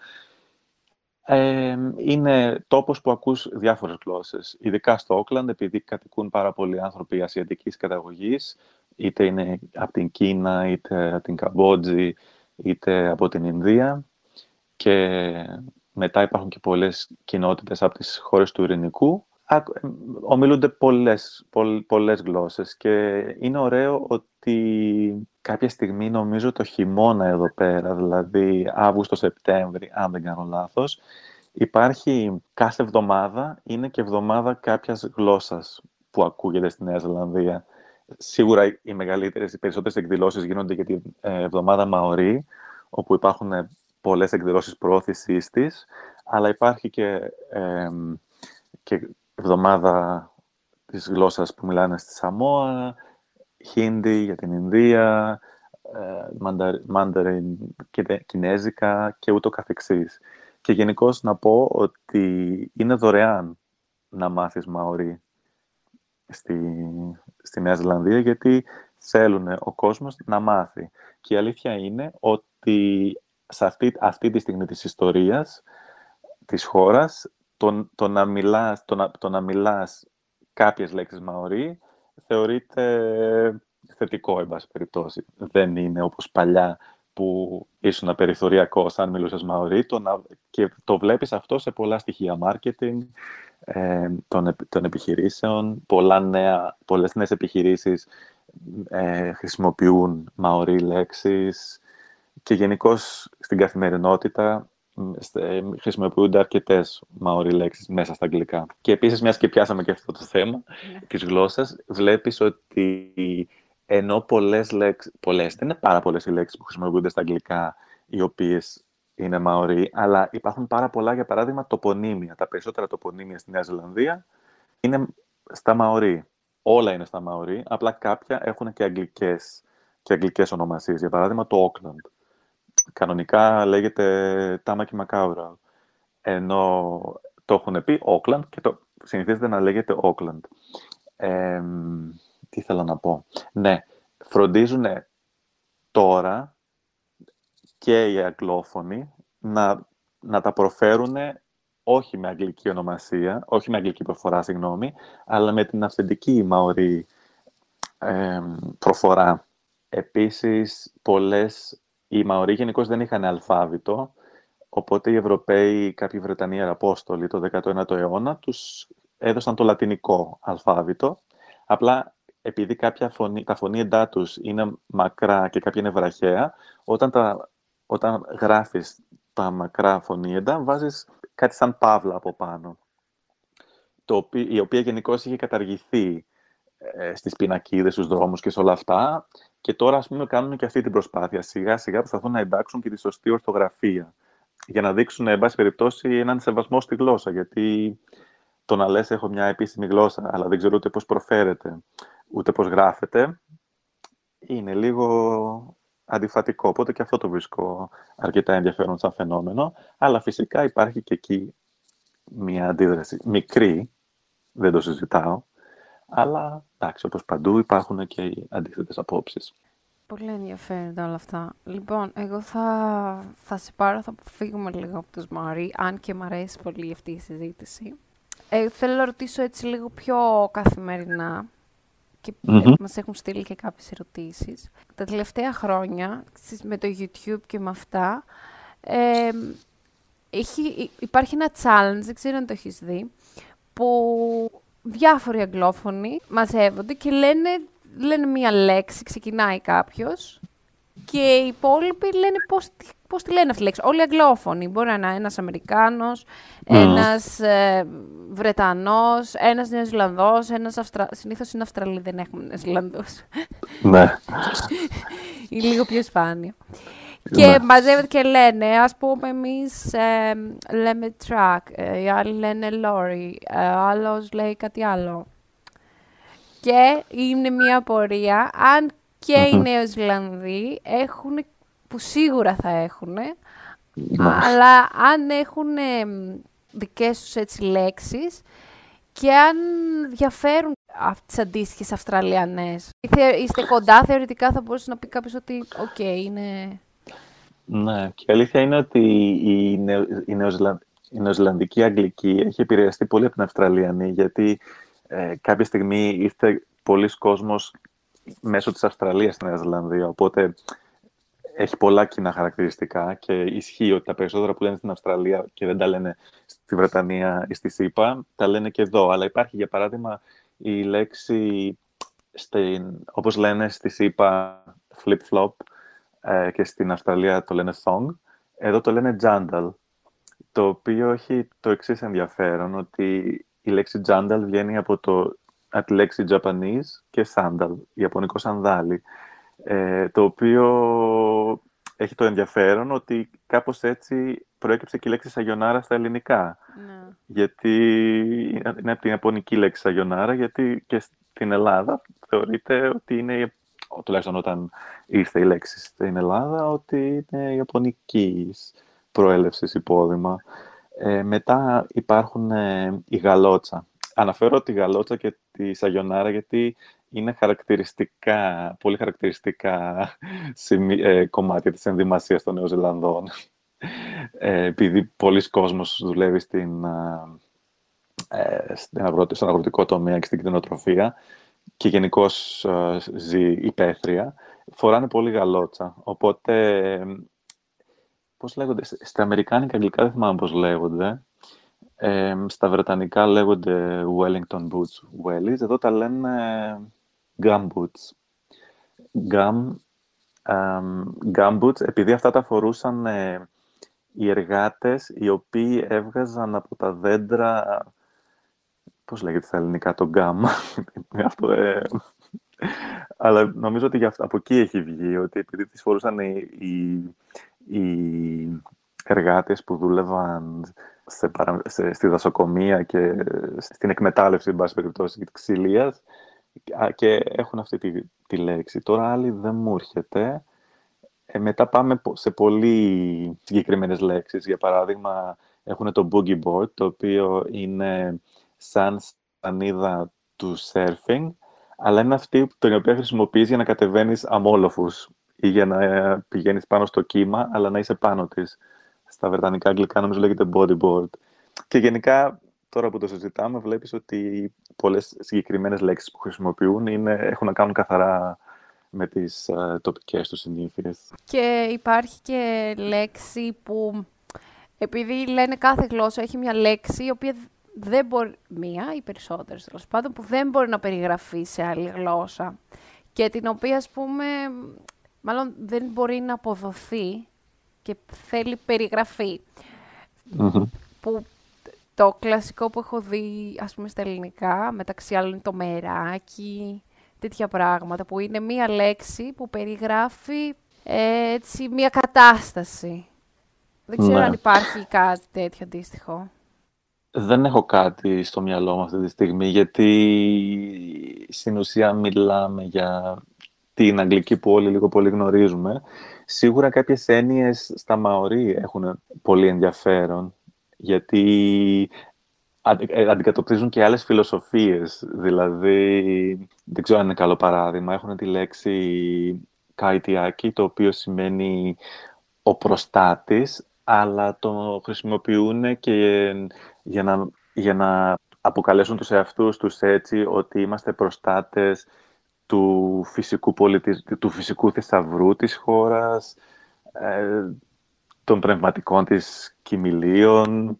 είναι τόπος που ακούς διάφορες γλώσσες. Ειδικά στο Όκλαντ, επειδή κατοικούν πάρα πολλοί άνθρωποι ασιατικής καταγωγής, είτε είναι από την Κίνα, είτε από την Καμπότζη, είτε από την Ινδία. Και μετά υπάρχουν και πολλές κοινότητες από τις χώρες του Ειρηνικού. Ομιλούνται πολλές, πολλές γλώσσες και είναι ωραίο ότι κάποια στιγμή, νομίζω το χειμώνα εδώ πέρα, δηλαδή Αύγουστο-Σεπτέμβρη, αν δεν κάνω λάθος, υπάρχει κάθε εβδομάδα, είναι και εβδομάδα κάποιας γλώσσας που ακούγεται στη Νέα Ζηλανδία. Σίγουρα οι μεγαλύτερες, οι περισσότερες εκδηλώσεις γίνονται για την ε, εβδομάδα Μαωρί, όπου υπάρχουν ε, πολλές εκδηλώσεις προώθησής της, αλλά υπάρχει και, ε, και εβδομάδα της γλώσσας που μιλάνε στη Σαμόα, Χίντι για την Ινδία, Μάνταριν Κινέζικα και ούτω καθεξής. Και γενικώς να πω ότι είναι δωρεάν να μάθεις Μαωρί στη, στη Νέα Ζηλανδία, γιατί θέλουν ο κόσμος να μάθει. Και η αλήθεια είναι ότι σε αυτή, αυτή τη στιγμή της ιστορίας της χώρας, το, το, να, μιλάς, το, να, το να μιλάς κάποιες λέξεις Μαωρί θεωρείται θετικό, εν πάση περιπτώσει. Δεν είναι όπως παλιά που ήσουν περιθωριακό αν μιλούσες Μαωρί το να, και το βλέπεις αυτό σε πολλά στοιχεία marketing ε, των, των επιχειρήσεων. Πολλά νέα, πολλές νέες επιχειρήσεις ε, χρησιμοποιούν Μαωρί λέξεις και γενικώς στην καθημερινότητα ε, χρησιμοποιούνται αρκετές μαωρί λέξεις μέσα στα αγγλικά. Και επίσης, μιας και πιάσαμε και αυτό το θέμα ναι. της γλώσσας, βλέπεις ότι ενώ πολλές λέξει, πολλές, δεν είναι πάρα πολλές οι λέξεις που χρησιμοποιούνται στα αγγλικά, οι οποίες είναι μαωρί, αλλά υπάρχουν πάρα πολλά, για παράδειγμα, τοπονύμια. Τα περισσότερα τοπονύμια στη Νέα Ζηλανδία είναι στα μαωρί. Όλα είναι στα μαωρί, απλά κάποια έχουν και αγγλικές, και αγγλικές ονομασίες. Για παράδειγμα, το Auckland κανονικά λέγεται Τάμακι Μακάουρα. Ενώ το έχουν πει Όκλαντ και το συνηθίζεται να λέγεται Όκλαντ. τι θέλω να πω. Ναι, φροντίζουν τώρα και οι αγγλόφωνοι να, να τα προφέρουν όχι με αγγλική ονομασία, όχι με αγγλική προφορά, συγγνώμη, αλλά με την αυθεντική μαωρή ε, προφορά. Επίσης, πολλές... Οι Μαωροί γενικώς δεν είχαν αλφάβητο, οπότε οι Ευρωπαίοι, κάποιοι Βρετανοί Απόστολοι το 19ο αιώνα, τους έδωσαν το λατινικό αλφάβητο. Απλά επειδή κάποια φωνή, τα φωνήεντά τους είναι μακρά και κάποια είναι βραχαία, όταν, τα, όταν γράφεις τα μακρά φωνήεντα, βάζεις κάτι σαν παύλα από πάνω, το η οποία γενικώς είχε καταργηθεί ε, στις πινακίδες, στους δρόμους και σε όλα αυτά. Και τώρα, ας πούμε, κάνουν και αυτή την προσπάθεια. Σιγά-σιγά προσπαθούν να εντάξουν και τη σωστή ορθογραφία. Για να δείξουν, εν πάση περιπτώσει, έναν σεβασμό στη γλώσσα. Γιατί το να λες έχω μια επίσημη γλώσσα, αλλά δεν ξέρω ούτε πώς προφέρεται, ούτε πώς γράφεται, είναι λίγο αντιφατικό. Οπότε και αυτό το βρίσκω αρκετά ενδιαφέρον σαν φαινόμενο. Αλλά φυσικά υπάρχει και εκεί μια αντίδραση μικρή, δεν το συζητάω, αλλά εντάξει, όπως παντού υπάρχουν και οι αντίθετες απόψεις. Πολύ ενδιαφέροντα όλα αυτά. Λοιπόν, εγώ θα, θα σε πάρω, θα φύγουμε λίγο από τους Μάρι, αν και μου αρέσει πολύ αυτή η συζήτηση. Ε, θέλω να ρωτήσω έτσι λίγο πιο καθημερινά και mm μας έχουν στείλει και κάποιες ερωτήσεις. Τα τελευταία χρόνια, με το YouTube και με αυτά, ε, έχει, υπάρχει ένα challenge, δεν ξέρω αν το έχεις δει, που διάφοροι αγγλόφωνοι μαζεύονται και λένε, λένε μία λέξη, ξεκινάει κάποιος και οι υπόλοιποι λένε πώς, πώς τη λένε αυτή τη λέξη. Όλοι αγγλόφωνοι. Μπορεί να είναι ένας Αμερικάνος, mm. ένας ε, Βρετανός, ένας Νεοζηλανδός, ένας Αυστρα... Συνήθως είναι Αυστραλοί, δεν έχουμε Νεοζηλανδούς. Ναι. είναι λίγο πιο σπάνιο. Και ναι. μαζεύεται και λένε, ας πούμε, εμείς ε, λέμε track, ε, οι άλλοι λένε lorry, ε, ο άλλος λέει κάτι άλλο. Και είναι μια απορία, αν και οι Νέοι Ζηλανδοί έχουν, που σίγουρα θα έχουν, αλλά αν έχουν δικές τους έτσι λέξεις και αν διαφέρουν από τις αντίστοιχες Αυστραλιανές. Είστε κοντά, θεωρητικά θα μπορούσε να πει κάποιος ότι οκ, είναι ναι, και η αλήθεια είναι ότι η, Νεο, η, η νεοζηλανδική αγγλική έχει επηρεαστεί πολύ από την Αυστραλιανή, γιατί ε, κάποια στιγμή ήρθε πολλοί κόσμος μέσω της Αυστραλίας στην Νέα Ζηλανδία, οπότε έχει πολλά κοινά χαρακτηριστικά και ισχύει ότι τα περισσότερα που λένε στην Αυστραλία και δεν τα λένε στη Βρετανία ή στη ΣΥΠΑ, τα λένε και εδώ. Αλλά υπάρχει, για παράδειγμα, η λέξη, στην, όπως λένε στη ΣΥΠΑ, flip-flop, ε, και στην Αυστραλία το λένε song. Εδώ το λένε jandal, το οποίο έχει το εξής ενδιαφέρον, ότι η λέξη jandal βγαίνει από, το, από τη λέξη Japanese και sandal, ιαπωνικό σανδάλι, ε, το οποίο έχει το ενδιαφέρον ότι κάπως έτσι προέκυψε και η λέξη σαγιονάρα στα ελληνικά. Ναι. Γιατί είναι από την ιαπωνική λέξη σαγιονάρα, γιατί και στην Ελλάδα θεωρείται ότι είναι τουλάχιστον όταν ήρθε η λέξη στην Ελλάδα, ότι είναι ιαπωνικής προέλευσης υπόδημα. Ε, μετά υπάρχουν ε, η γαλότσα. Αναφέρω τη γαλότσα και τη σαγιονάρα γιατί είναι χαρακτηριστικά, πολύ χαρακτηριστικά ε, κομμάτια της ενδυμασίας των Νεοζηλανδών. Ε, επειδή πολλοί κόσμος δουλεύει στην, ε, στον αγροτικό τομέα και στην κτηνοτροφία, και γενικώς ε, ζει υπαίθρια, φοράνε πολύ γαλότσα. Οπότε, πώς λέγονται, στα αμερικάνικα αγγλικά δεν θυμάμαι πώς λέγονται. Ε, στα βρετανικά λέγονται Wellington boots, wellies. Εδώ τα λένε gum boots. Gum, gum boots, επειδή αυτά τα φορούσαν ε, οι εργάτες οι οποίοι έβγαζαν από τα δέντρα πώς λέγεται στα ελληνικά, το γκάμ. αυτό, ε, αλλά νομίζω ότι από εκεί έχει βγει, ότι επειδή τις φορούσαν οι, οι, οι εργάτες που δούλευαν σε, σε, στη δασοκομεία και στην εκμετάλλευση, εν πάση περιπτώσει, της ξυλίας, και έχουν αυτή τη, τη λέξη. Τώρα άλλη δεν μου έρχεται. Ε, μετά πάμε σε πολύ συγκεκριμένες λέξεις. Για παράδειγμα, έχουν το boogie board, το οποίο είναι σαν σανίδα του surfing, αλλά είναι αυτή την οποία χρησιμοποιείς για να κατεβαίνεις αμόλοφους ή για να πηγαίνεις πάνω στο κύμα, αλλά να είσαι πάνω της. Στα βρετανικά αγγλικά νομίζω λέγεται bodyboard. Και γενικά, τώρα που το συζητάμε, βλέπεις ότι πολλές συγκεκριμένες λέξεις που χρησιμοποιούν είναι, έχουν να κάνουν καθαρά με τις uh, τοπικές τους συνήθειες. Και υπάρχει και λέξη που, επειδή λένε κάθε γλώσσα έχει μια λέξη η οποία δεν μπορεί, μία ή περισσότερες τέλος πάντων, που δεν μπορεί να περιγραφεί σε άλλη γλώσσα και την οποία, ας πούμε, μάλλον δεν μπορεί να αποδοθεί και θέλει Που το κλασικό που έχω δει, ας πούμε, στα ελληνικά, μεταξύ άλλων το μεράκι, τέτοια πράγματα, που είναι μία λέξη που περιγράφει ε, έτσι μία κατάσταση. Δεν ξέρω ναι. αν υπάρχει κάτι τέτοιο αντίστοιχο. Δεν έχω κάτι στο μυαλό μου αυτή τη στιγμή, γιατί στην ουσία μιλάμε για την αγγλική που όλοι λίγο πολύ γνωρίζουμε. Σίγουρα κάποιες έννοιες στα Μαωρί έχουν πολύ ενδιαφέρον, γιατί ε, αντικατοπτρίζουν και άλλες φιλοσοφίες. Δηλαδή, δεν ξέρω αν είναι καλό παράδειγμα, έχουν τη λέξη καϊτιάκι, το οποίο σημαίνει ο προστάτης, αλλά το χρησιμοποιούν και για να, για να αποκαλέσουν τους εαυτούς τους έτσι ότι είμαστε προστάτες του φυσικού, πολιτισ... του φυσικού θησαυρού της χώρας, ε, των πνευματικών της κοιμηλίων,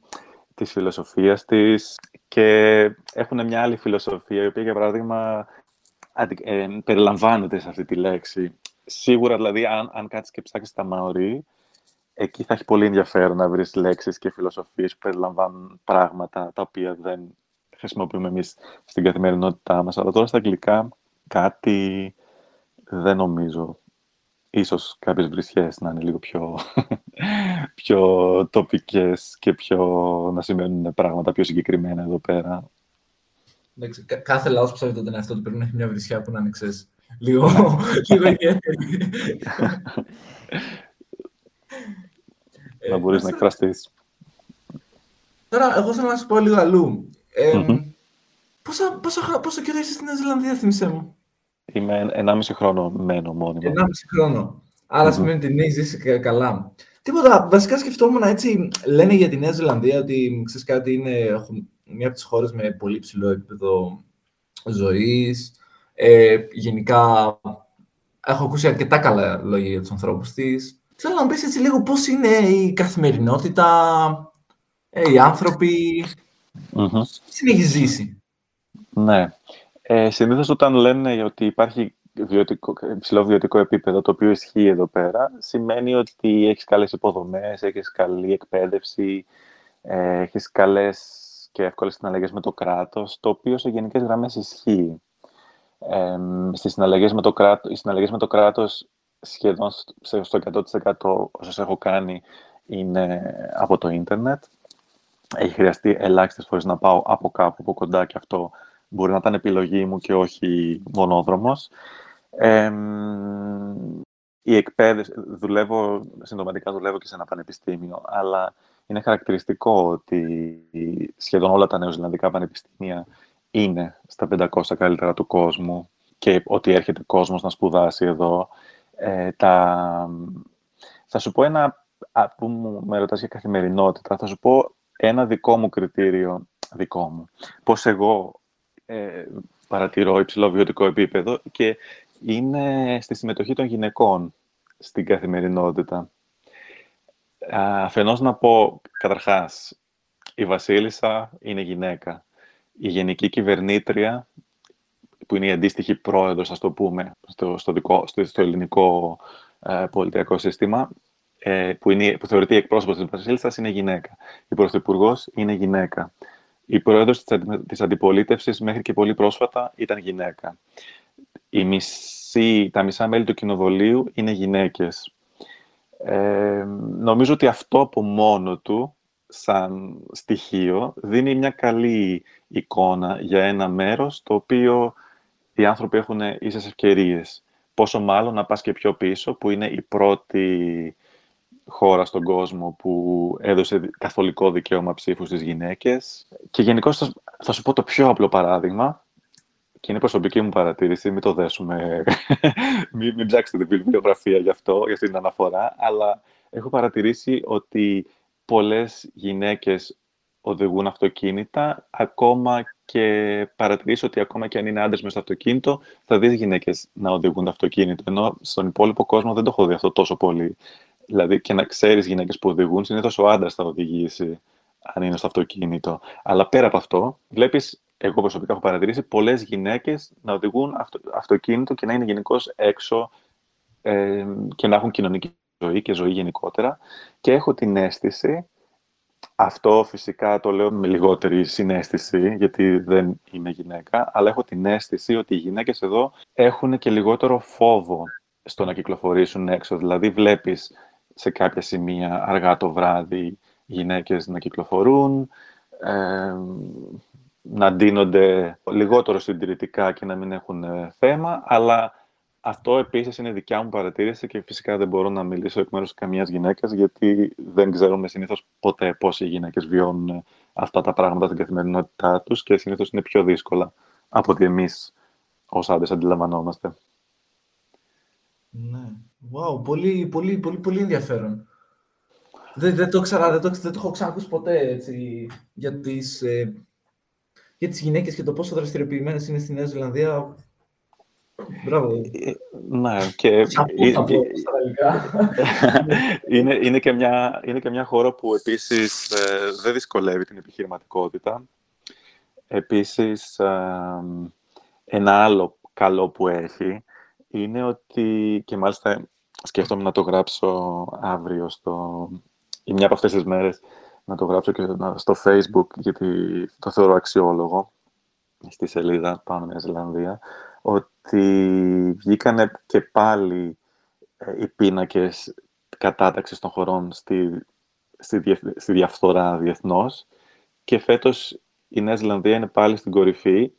της φιλοσοφίας της και έχουν μια άλλη φιλοσοφία, η οποία, για παράδειγμα, ε, περιλαμβάνεται σε αυτή τη λέξη. Σίγουρα, δηλαδή, αν, αν κάτσεις και ψάξεις τα Μαωρί, εκεί θα έχει πολύ ενδιαφέρον να βρεις λέξεις και φιλοσοφίες που περιλαμβάνουν πράγματα τα οποία δεν χρησιμοποιούμε εμείς στην καθημερινότητά μας. Αλλά τώρα στα αγγλικά κάτι δεν νομίζω. Ίσως κάποιες βρισιές να είναι λίγο πιο, πιο τοπικές και πιο, να σημαίνουν πράγματα πιο συγκεκριμένα εδώ πέρα. Εντάξει, κάθε λαός ψάχνει τον εαυτό του πρέπει να έχει μια βρισιά που να είναι, ξέρεις, λίγο, λίγο ιδιαίτερη. να μπορείς να εκφραστείς. Τώρα, εγώ θέλω να σου πω λίγο αλλού. Ε, mm-hmm. πόσο, πόσο, πόσο καιρό είσαι στην Νέα Ζηλανδία, θυμίσέ μου; Είμαι 1,5 χρόνο μένω μόνιμα. 1,5 χρόνο. Άρα mm-hmm. σημαίνει ότι ναι, ζήσει καλά. Τίποτα, βασικά σκεφτόμουν έτσι, λένε για τη Νέα Ζηλανδία ότι, ξέρεις κάτι, είναι μια από τις χώρες με πολύ ψηλό επίπεδο ζωής. Ε, γενικά, έχω ακούσει αρκετά καλά λόγια για τους ανθρώπους της. Θέλω να πεις έτσι λίγο πώς είναι η καθημερινότητα, ε, οι άνθρωποι, mm-hmm. πώς έχεις ζήσει; Ναι. Ε, Συνήθως όταν λένε ότι υπάρχει βιωτικό, ψηλό βιωτικό επίπεδο, το οποίο ισχύει εδώ πέρα, σημαίνει ότι έχεις καλές υποδομές, έχεις καλή εκπαίδευση, ε, έχεις καλές και εύκολες συναλλαγές με το κράτος, το οποίο σε γενικές γραμμές ισχύει. Ε, στις συναλλαγές με το κράτος, οι συναλλαγές με το κράτος σχεδόν στο 100% όσες έχω κάνει είναι από το ίντερνετ. Έχει χρειαστεί ελάχιστες φορές να πάω από κάπου, από κοντά και αυτό μπορεί να ήταν επιλογή μου και όχι μονόδρομος. Ε, η εκπαίδευση, δουλεύω, συντοματικά δουλεύω και σε ένα πανεπιστήμιο, αλλά είναι χαρακτηριστικό ότι σχεδόν όλα τα νεοζηλανδικά πανεπιστήμια είναι στα 500 καλύτερα του κόσμου και ότι έρχεται κόσμος να σπουδάσει εδώ. Ε, τα... Θα σου πω ένα, που μου με ρωτάς για καθημερινότητα, θα σου πω ένα δικό μου κριτήριο, δικό μου, πώς εγώ ε, παρατηρώ υψηλό βιωτικό επίπεδο και είναι στη συμμετοχή των γυναικών στην καθημερινότητα. Αφενός να πω, καταρχάς, η Βασίλισσα είναι γυναίκα. Η Γενική Κυβερνήτρια, που είναι η αντίστοιχη πρόεδρος, ας το πούμε, στο, στο, δικό, στο, ελληνικό ε, πολιτιακό σύστημα, ε, που, είναι, που θεωρείται η εκπρόσωπος της Βασίλισσας, είναι γυναίκα. Η Πρωθυπουργός είναι γυναίκα. Η πρόεδρος της αντιπολίτευσης μέχρι και πολύ πρόσφατα ήταν γυναίκα. Η μισή, τα μισά μέλη του κοινοβολίου είναι γυναίκες. Ε, νομίζω ότι αυτό από μόνο του, σαν στοιχείο, δίνει μια καλή εικόνα για ένα μέρος το οποίο οι άνθρωποι έχουν ίσες ευκαιρίες. Πόσο μάλλον να πας και πιο πίσω, που είναι η πρώτη χώρα στον κόσμο που έδωσε καθολικό δικαίωμα ψήφου στις γυναίκες. Και γενικώς θα, σου πω το πιο απλό παράδειγμα. και είναι προσωπική μου παρατήρηση, μην το δέσουμε, μην, μην ψάξετε την βιβλιογραφία γι' αυτό, για αυτή την αναφορά, αλλά έχω παρατηρήσει ότι πολλές γυναίκες οδηγούν αυτοκίνητα, ακόμα και παρατηρήσω ότι ακόμα και αν είναι άντρες μέσα στο αυτοκίνητο, θα δεις γυναίκες να οδηγούν το αυτοκίνητο. Ενώ στον υπόλοιπο κόσμο δεν το έχω δει αυτό τόσο πολύ. Δηλαδή και να ξέρεις γυναίκες που οδηγούν, συνήθως ο άντρας θα οδηγήσει αν είναι στο αυτοκίνητο. Αλλά πέρα από αυτό, βλέπεις, εγώ προσωπικά έχω παρατηρήσει πολλές γυναίκες να οδηγούν αυτο, αυτοκίνητο και να είναι γενικώς έξω ε, και να έχουν κοινωνική ζωή και ζωή γενικότερα. Και έχω την αίσθηση αυτό φυσικά το λέω με λιγότερη συνέστηση, γιατί δεν είμαι γυναίκα, αλλά έχω την αίσθηση ότι οι γυναίκες εδώ έχουν και λιγότερο φόβο στο να κυκλοφορήσουν έξω. Δηλαδή βλέπεις σε κάποια σημεία αργά το βράδυ γυναίκες να κυκλοφορούν, ε, να ντύνονται λιγότερο συντηρητικά και να μην έχουν ε, θέμα, αλλά αυτό επίσης είναι δικιά μου παρατήρηση και φυσικά δεν μπορώ να μιλήσω εκ μέρους καμίας γυναίκας, γιατί δεν ξέρουμε συνήθως ποτέ πώ οι γυναίκες βιώνουν αυτά τα πράγματα στην καθημερινότητά τους και συνήθως είναι πιο δύσκολα από ότι εμείς ως άντρες αντιλαμβανόμαστε. Ναι. Wow, πολύ, πολύ, πολύ, πολύ ενδιαφέρον. Δεν, δεν, το, ξα, δεν, το, δεν το έχω ξανακούσει ποτέ έτσι, για τις, ε, για τις γυναίκες και το πόσο δραστηριοποιημένες είναι στη Νέα Ζηλανδία. Μπράβο. Ε, ναι, και είναι, είναι, και μια, είναι και μια χώρα που επίσης ε, δεν δυσκολεύει την επιχειρηματικότητα. Επίσης, ε, ένα άλλο καλό που έχει είναι ότι, και μάλιστα σκέφτομαι να το γράψω αύριο στο, ή μια από αυτές τις μέρες, να το γράψω και στο Facebook, γιατί το θεωρώ αξιόλογο, στη σελίδα πάνω Νέα Ζηλανδία, ότι βγήκανε και πάλι ε, οι πίνακες κατάταξης των χωρών στη, στη, στη διαφθορά διεθνώς και φέτος η Νέα Ζηλανδία είναι πάλι στην κορυφή.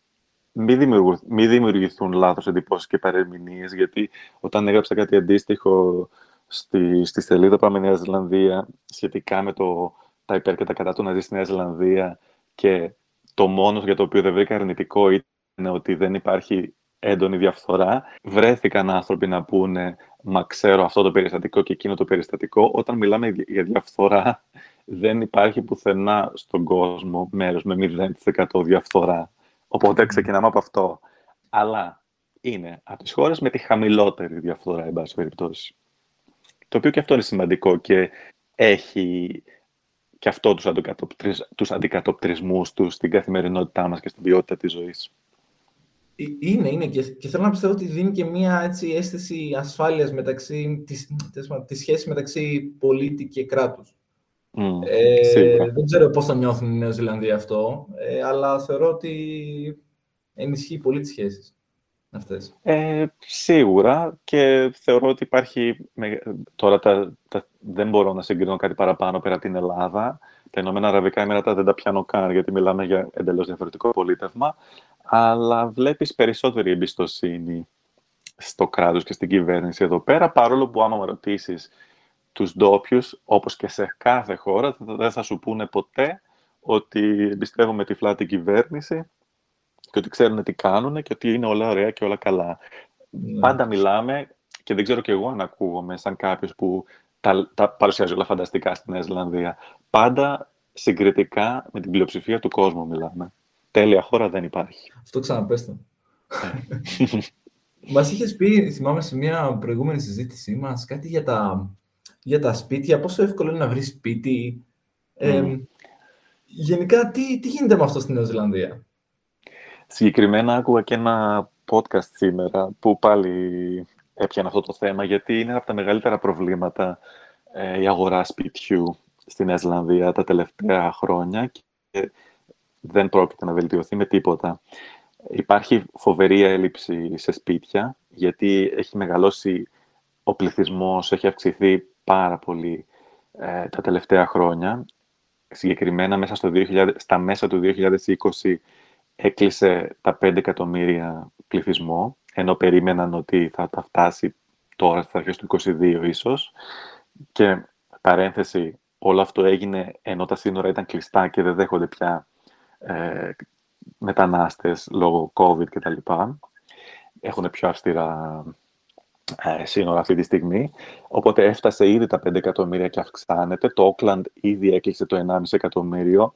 Μην, δημιουργηθούν, δημιουργηθούν λάθος εντυπώσεις και παρεμηνίες, γιατί όταν έγραψα κάτι αντίστοιχο στη, στη σελίδα Πάμε Νέα Ζηλανδία σχετικά με το, τα υπέρ και τα κατά του να ζεις στη Νέα Ζηλανδία και το μόνος για το οποίο δεν βρήκα αρνητικό ήταν ότι δεν υπάρχει έντονη διαφθορά. Βρέθηκαν άνθρωποι να πούνε «Μα ξέρω αυτό το περιστατικό και εκείνο το περιστατικό». Όταν μιλάμε για διαφθορά, δεν υπάρχει πουθενά στον κόσμο μέρος με 0% διαφθορά. Οπότε ξεκινάμε από αυτό. Αλλά είναι από τις χώρες με τη χαμηλότερη διαφθορά, εν πάση περιπτώσει. Το οποίο και αυτό είναι σημαντικό και έχει και αυτό τους, αντικατοπτρι... τους αντικατοπτρισμούς τους στην καθημερινότητά μας και στην ποιότητα της ζωής. Ε, είναι, είναι. Και, και θέλω να πιστεύω ότι δίνει και μία έτσι, αίσθηση ασφάλειας μεταξύ, της, της σχέσης μεταξύ πολίτη και κράτους. Mm, ε, δεν ξέρω πώς θα νιώθουν οι Νέο Ζηλανδοί αυτό, ε, αλλά θεωρώ ότι ενισχύει πολύ τις σχέσεις αυτές. Ε, σίγουρα. Και θεωρώ ότι υπάρχει, τώρα τα, τα, δεν μπορώ να συγκρίνω κάτι παραπάνω πέρα από την Ελλάδα, τα Ηνωμένα Αραβικά Εμμυράτα δεν τα πιάνω καν, γιατί μιλάμε για εντελώς διαφορετικό πολίτευμα, αλλά βλέπεις περισσότερη εμπιστοσύνη στο κράτος και στην κυβέρνηση εδώ πέρα, παρόλο που άμα με ρωτήσεις τους ντόπιους, όπως και σε κάθε χώρα, δεν θα σου πούνε ποτέ ότι εμπιστεύομαι τυφλά την κυβέρνηση και ότι ξέρουν τι κάνουν και ότι είναι όλα ωραία και όλα καλά. Ναι. Πάντα μιλάμε και δεν ξέρω κι εγώ αν ακούγομαι σαν κάποιος που τα, τα παρουσιάζει όλα φανταστικά στη Νέα Ζηλανδία. Πάντα συγκριτικά με την πλειοψηφία του κόσμου μιλάμε. Τέλεια χώρα δεν υπάρχει. Αυτό ξαναπέστε. Ναι. Μας είχες πει, θυμάμαι σε μια προηγούμενη συζήτησή μας, κάτι για τα, για τα σπίτια, πόσο εύκολο είναι να βρεις σπίτι. Ε, γενικά, τι, τι γίνεται με αυτό στη Νέα Ζηλανδία; Συγκεκριμένα άκουγα και ένα podcast σήμερα που πάλι έπιανε αυτό το θέμα, γιατί είναι από τα μεγαλύτερα προβλήματα ε, η αγορά σπιτιού στη Νέα Ζηλανδία τα τελευταία χρόνια και δεν πρόκειται να βελτιωθεί με τίποτα. Υπάρχει φοβερή έλλειψη σε σπίτια, γιατί έχει μεγαλώσει ο πληθυσμός, έχει αυξηθεί πάρα πολύ ε, τα τελευταία χρόνια. Συγκεκριμένα μέσα στο 2000, στα μέσα του 2020 έκλεισε τα 5 εκατομμύρια πληθυσμό, ενώ περίμεναν ότι θα τα φτάσει τώρα στα αρχές του 2022 ίσως. Και παρένθεση, όλο αυτό έγινε ενώ τα σύνορα ήταν κλειστά και δεν δέχονται πια ε, μετανάστες λόγω COVID κτλ. Έχουν πιο αυστηρά ε, σύνορα αυτή τη στιγμή. Οπότε έφτασε ήδη τα 5 εκατομμύρια και αυξάνεται. Το Oakland ήδη έκλεισε το 1,5 εκατομμύριο.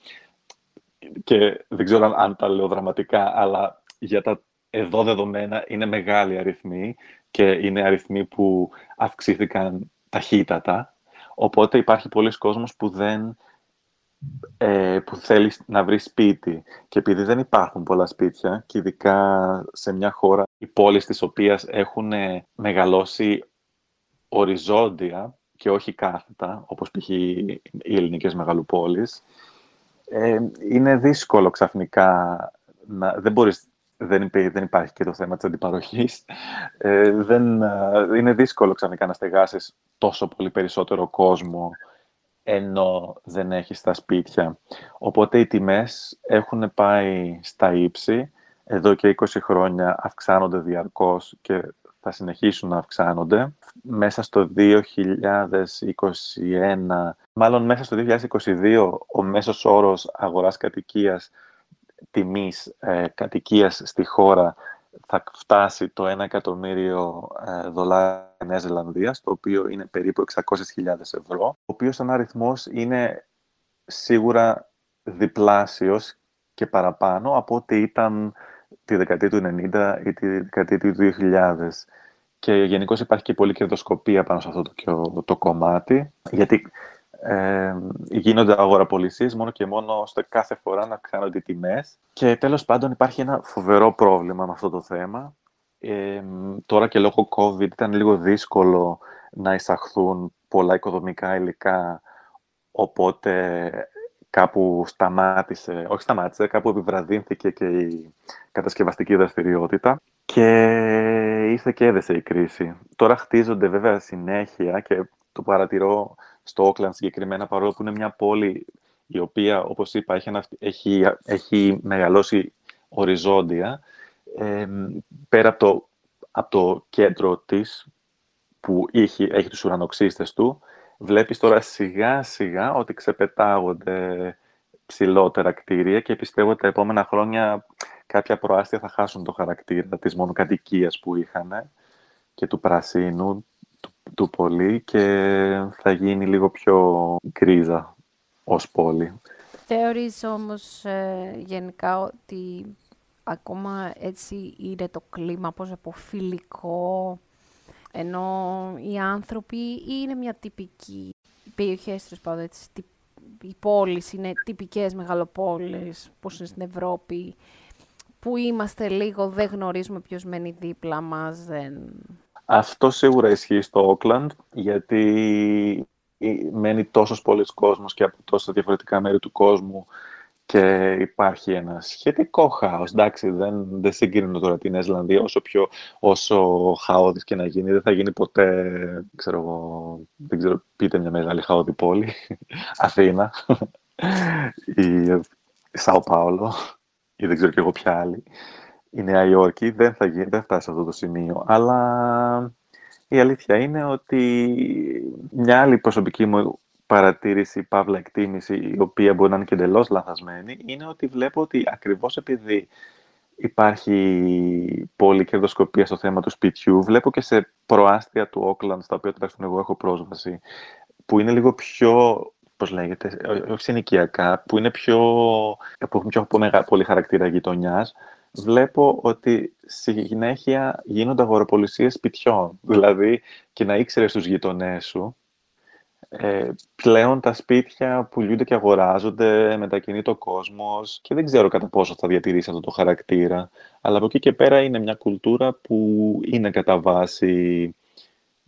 Και δεν ξέρω αν, αν τα λέω δραματικά, αλλά για τα εδώ δεδομένα είναι μεγάλοι αριθμοί και είναι αριθμοί που αυξήθηκαν ταχύτατα. Οπότε υπάρχει πολλοί κόσμος που δεν ε, που θέλεις να βρεις σπίτι. Και επειδή δεν υπάρχουν πολλά σπίτια, και ειδικά σε μια χώρα, οι πόλεις της οποίας έχουν μεγαλώσει οριζόντια και όχι κάθετα, όπως π.χ. οι ελληνικές μεγαλοπόλεις, ε, είναι δύσκολο ξαφνικά να... Δεν μπορείς δεν, δεν υπάρχει και το θέμα της αντιπαροχής. Ε, δεν, ε, είναι δύσκολο ξαφνικά να στεγάσεις τόσο πολύ περισσότερο κόσμο ενώ δεν έχεις τα σπίτια. Οπότε οι τιμές έχουν πάει στα ύψη. Εδώ και 20 χρόνια αυξάνονται διαρκώς και θα συνεχίσουν να αυξάνονται. Μέσα στο 2021, μάλλον μέσα στο 2022, ο μέσος órος αγοράς κατοικίας τιμής ε, κατοικίας στη χώρα θα φτάσει το 1 εκατομμύριο ε, δολάρια Νέας Ζηλανδίας, το οποίο είναι περίπου 600.000 ευρώ, ο οποίος σαν αριθμός είναι σίγουρα διπλάσιος και παραπάνω από ό,τι ήταν τη δεκαετία του 90 ή τη δεκαετία του 2000. Και γενικώς υπάρχει και πολλή κερδοσκοπία πάνω σε αυτό το, το κομμάτι, γιατί ε, γίνονται αγοραπολισίες μόνο και μόνο ώστε κάθε φορά να αυξάνονται οι τιμές. Και τέλος πάντων υπάρχει ένα φοβερό πρόβλημα με αυτό το θέμα. Ε, τώρα και λόγω COVID ήταν λίγο δύσκολο να εισαχθούν πολλά οικοδομικά υλικά, οπότε κάπου σταμάτησε, όχι σταμάτησε, κάπου επιβραδύνθηκε και η κατασκευαστική δραστηριότητα και ήρθε και έδεσε η κρίση. Τώρα χτίζονται βέβαια συνέχεια και το παρατηρώ στο Όκλαντ συγκεκριμένα, παρόλο που είναι μια πόλη η οποία, όπως είπα, έχει, έχει, έχει μεγαλώσει οριζόντια, ε, πέρα από το, από το κέντρο της, που έχει, έχει τους ουρανοξύστες του, βλέπεις τώρα σιγά σιγά ότι ξεπετάγονται ψηλότερα κτίρια και πιστεύω ότι τα επόμενα χρόνια κάποια προάστια θα χάσουν το χαρακτήρα της μονοκατοικίας που είχαν και του πρασίνου, του πολύ και θα γίνει λίγο πιο γκρίζα ως πόλη. Θεωρείς όμως ε, γενικά ότι ακόμα έτσι είναι το κλίμα πως αποφιλικό ενώ οι άνθρωποι είναι μια τυπική οι περιοχές τους πάντων έτσι, οι πόλεις είναι τυπικές μεγαλοπόλεις όπως είναι στην Ευρώπη που είμαστε λίγο, δεν γνωρίζουμε ποιος μένει δίπλα μας, δεν... Αυτό σίγουρα ισχύει στο Όκλαντ, γιατί μένει τόσος πολλής κόσμος και από τόσα διαφορετικά μέρη του κόσμου και υπάρχει ένα σχετικό χάος. Εντάξει, δεν, δεν συγκρίνω τώρα την Ισλανδία όσο πιο όσο χαόδης και να γίνει. Δεν θα γίνει ποτέ, ξέρω εγώ, δεν ξέρω, πείτε μια μεγάλη χαόδη πόλη. Αθήνα ή Σάο Πάολο ή δεν ξέρω κι εγώ ποια άλλη η Νέα Υόρκη δεν θα γίνει, δεν φτάσει σε αυτό το σημείο. Αλλά η αλήθεια είναι ότι μια άλλη προσωπική μου παρατήρηση, παύλα εκτίμηση, η οποία μπορεί να είναι και εντελώς λανθασμένη, είναι ότι βλέπω ότι ακριβώς επειδή υπάρχει πολλή κερδοσκοπία στο θέμα του σπιτιού, βλέπω και σε προάστια του Όκλαντ, στα οποία τουλάχιστον εγώ έχω πρόσβαση, που είναι λίγο πιο πώς λέγεται, όχι συνοικιακά, που είναι πιο, που έχουν πιο πολύ χαρακτήρα γειτονιάς, βλέπω ότι συνέχεια γίνονται αγοροπολισίες σπιτιών. Δηλαδή, και να ήξερες τους γειτονές σου, ε, πλέον τα σπίτια πουλούνται και αγοράζονται, μετακινείται ο κόσμος και δεν ξέρω κατά πόσο θα διατηρήσει αυτό το χαρακτήρα. Αλλά από εκεί και πέρα είναι μια κουλτούρα που είναι κατά βάση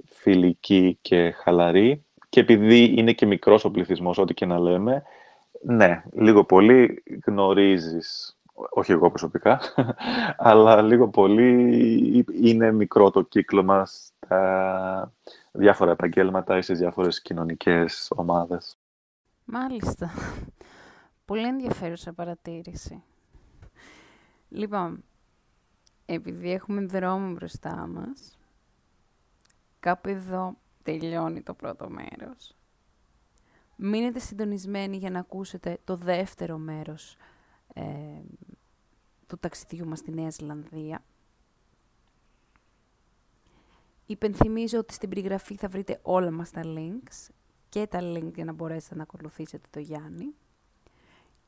φιλική και χαλαρή και επειδή είναι και μικρός ο πληθυσμός, ό,τι και να λέμε, ναι, λίγο πολύ γνωρίζεις όχι εγώ προσωπικά, αλλά λίγο πολύ είναι μικρό το κύκλο μας στα διάφορα επαγγέλματα ή σε διάφορες κοινωνικές ομάδες. Μάλιστα. Πολύ ενδιαφέρουσα παρατήρηση. Λοιπόν, επειδή έχουμε δρόμο μπροστά μας, κάπου εδώ τελειώνει το πρώτο μέρος. Μείνετε συντονισμένοι για να ακούσετε το δεύτερο μέρος ε, του ταξιδιού μας στη Νέα Ζηλανδία. Υπενθυμίζω ότι στην περιγραφή θα βρείτε όλα μας τα links και τα link για να μπορέσετε να ακολουθήσετε το Γιάννη.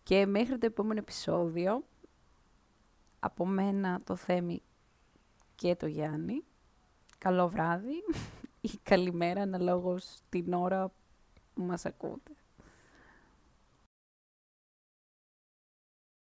Και μέχρι το επόμενο επεισόδιο, από μένα το Θέμη και το Γιάννη, καλό βράδυ ή καλημέρα αναλόγως την ώρα που μας ακούτε.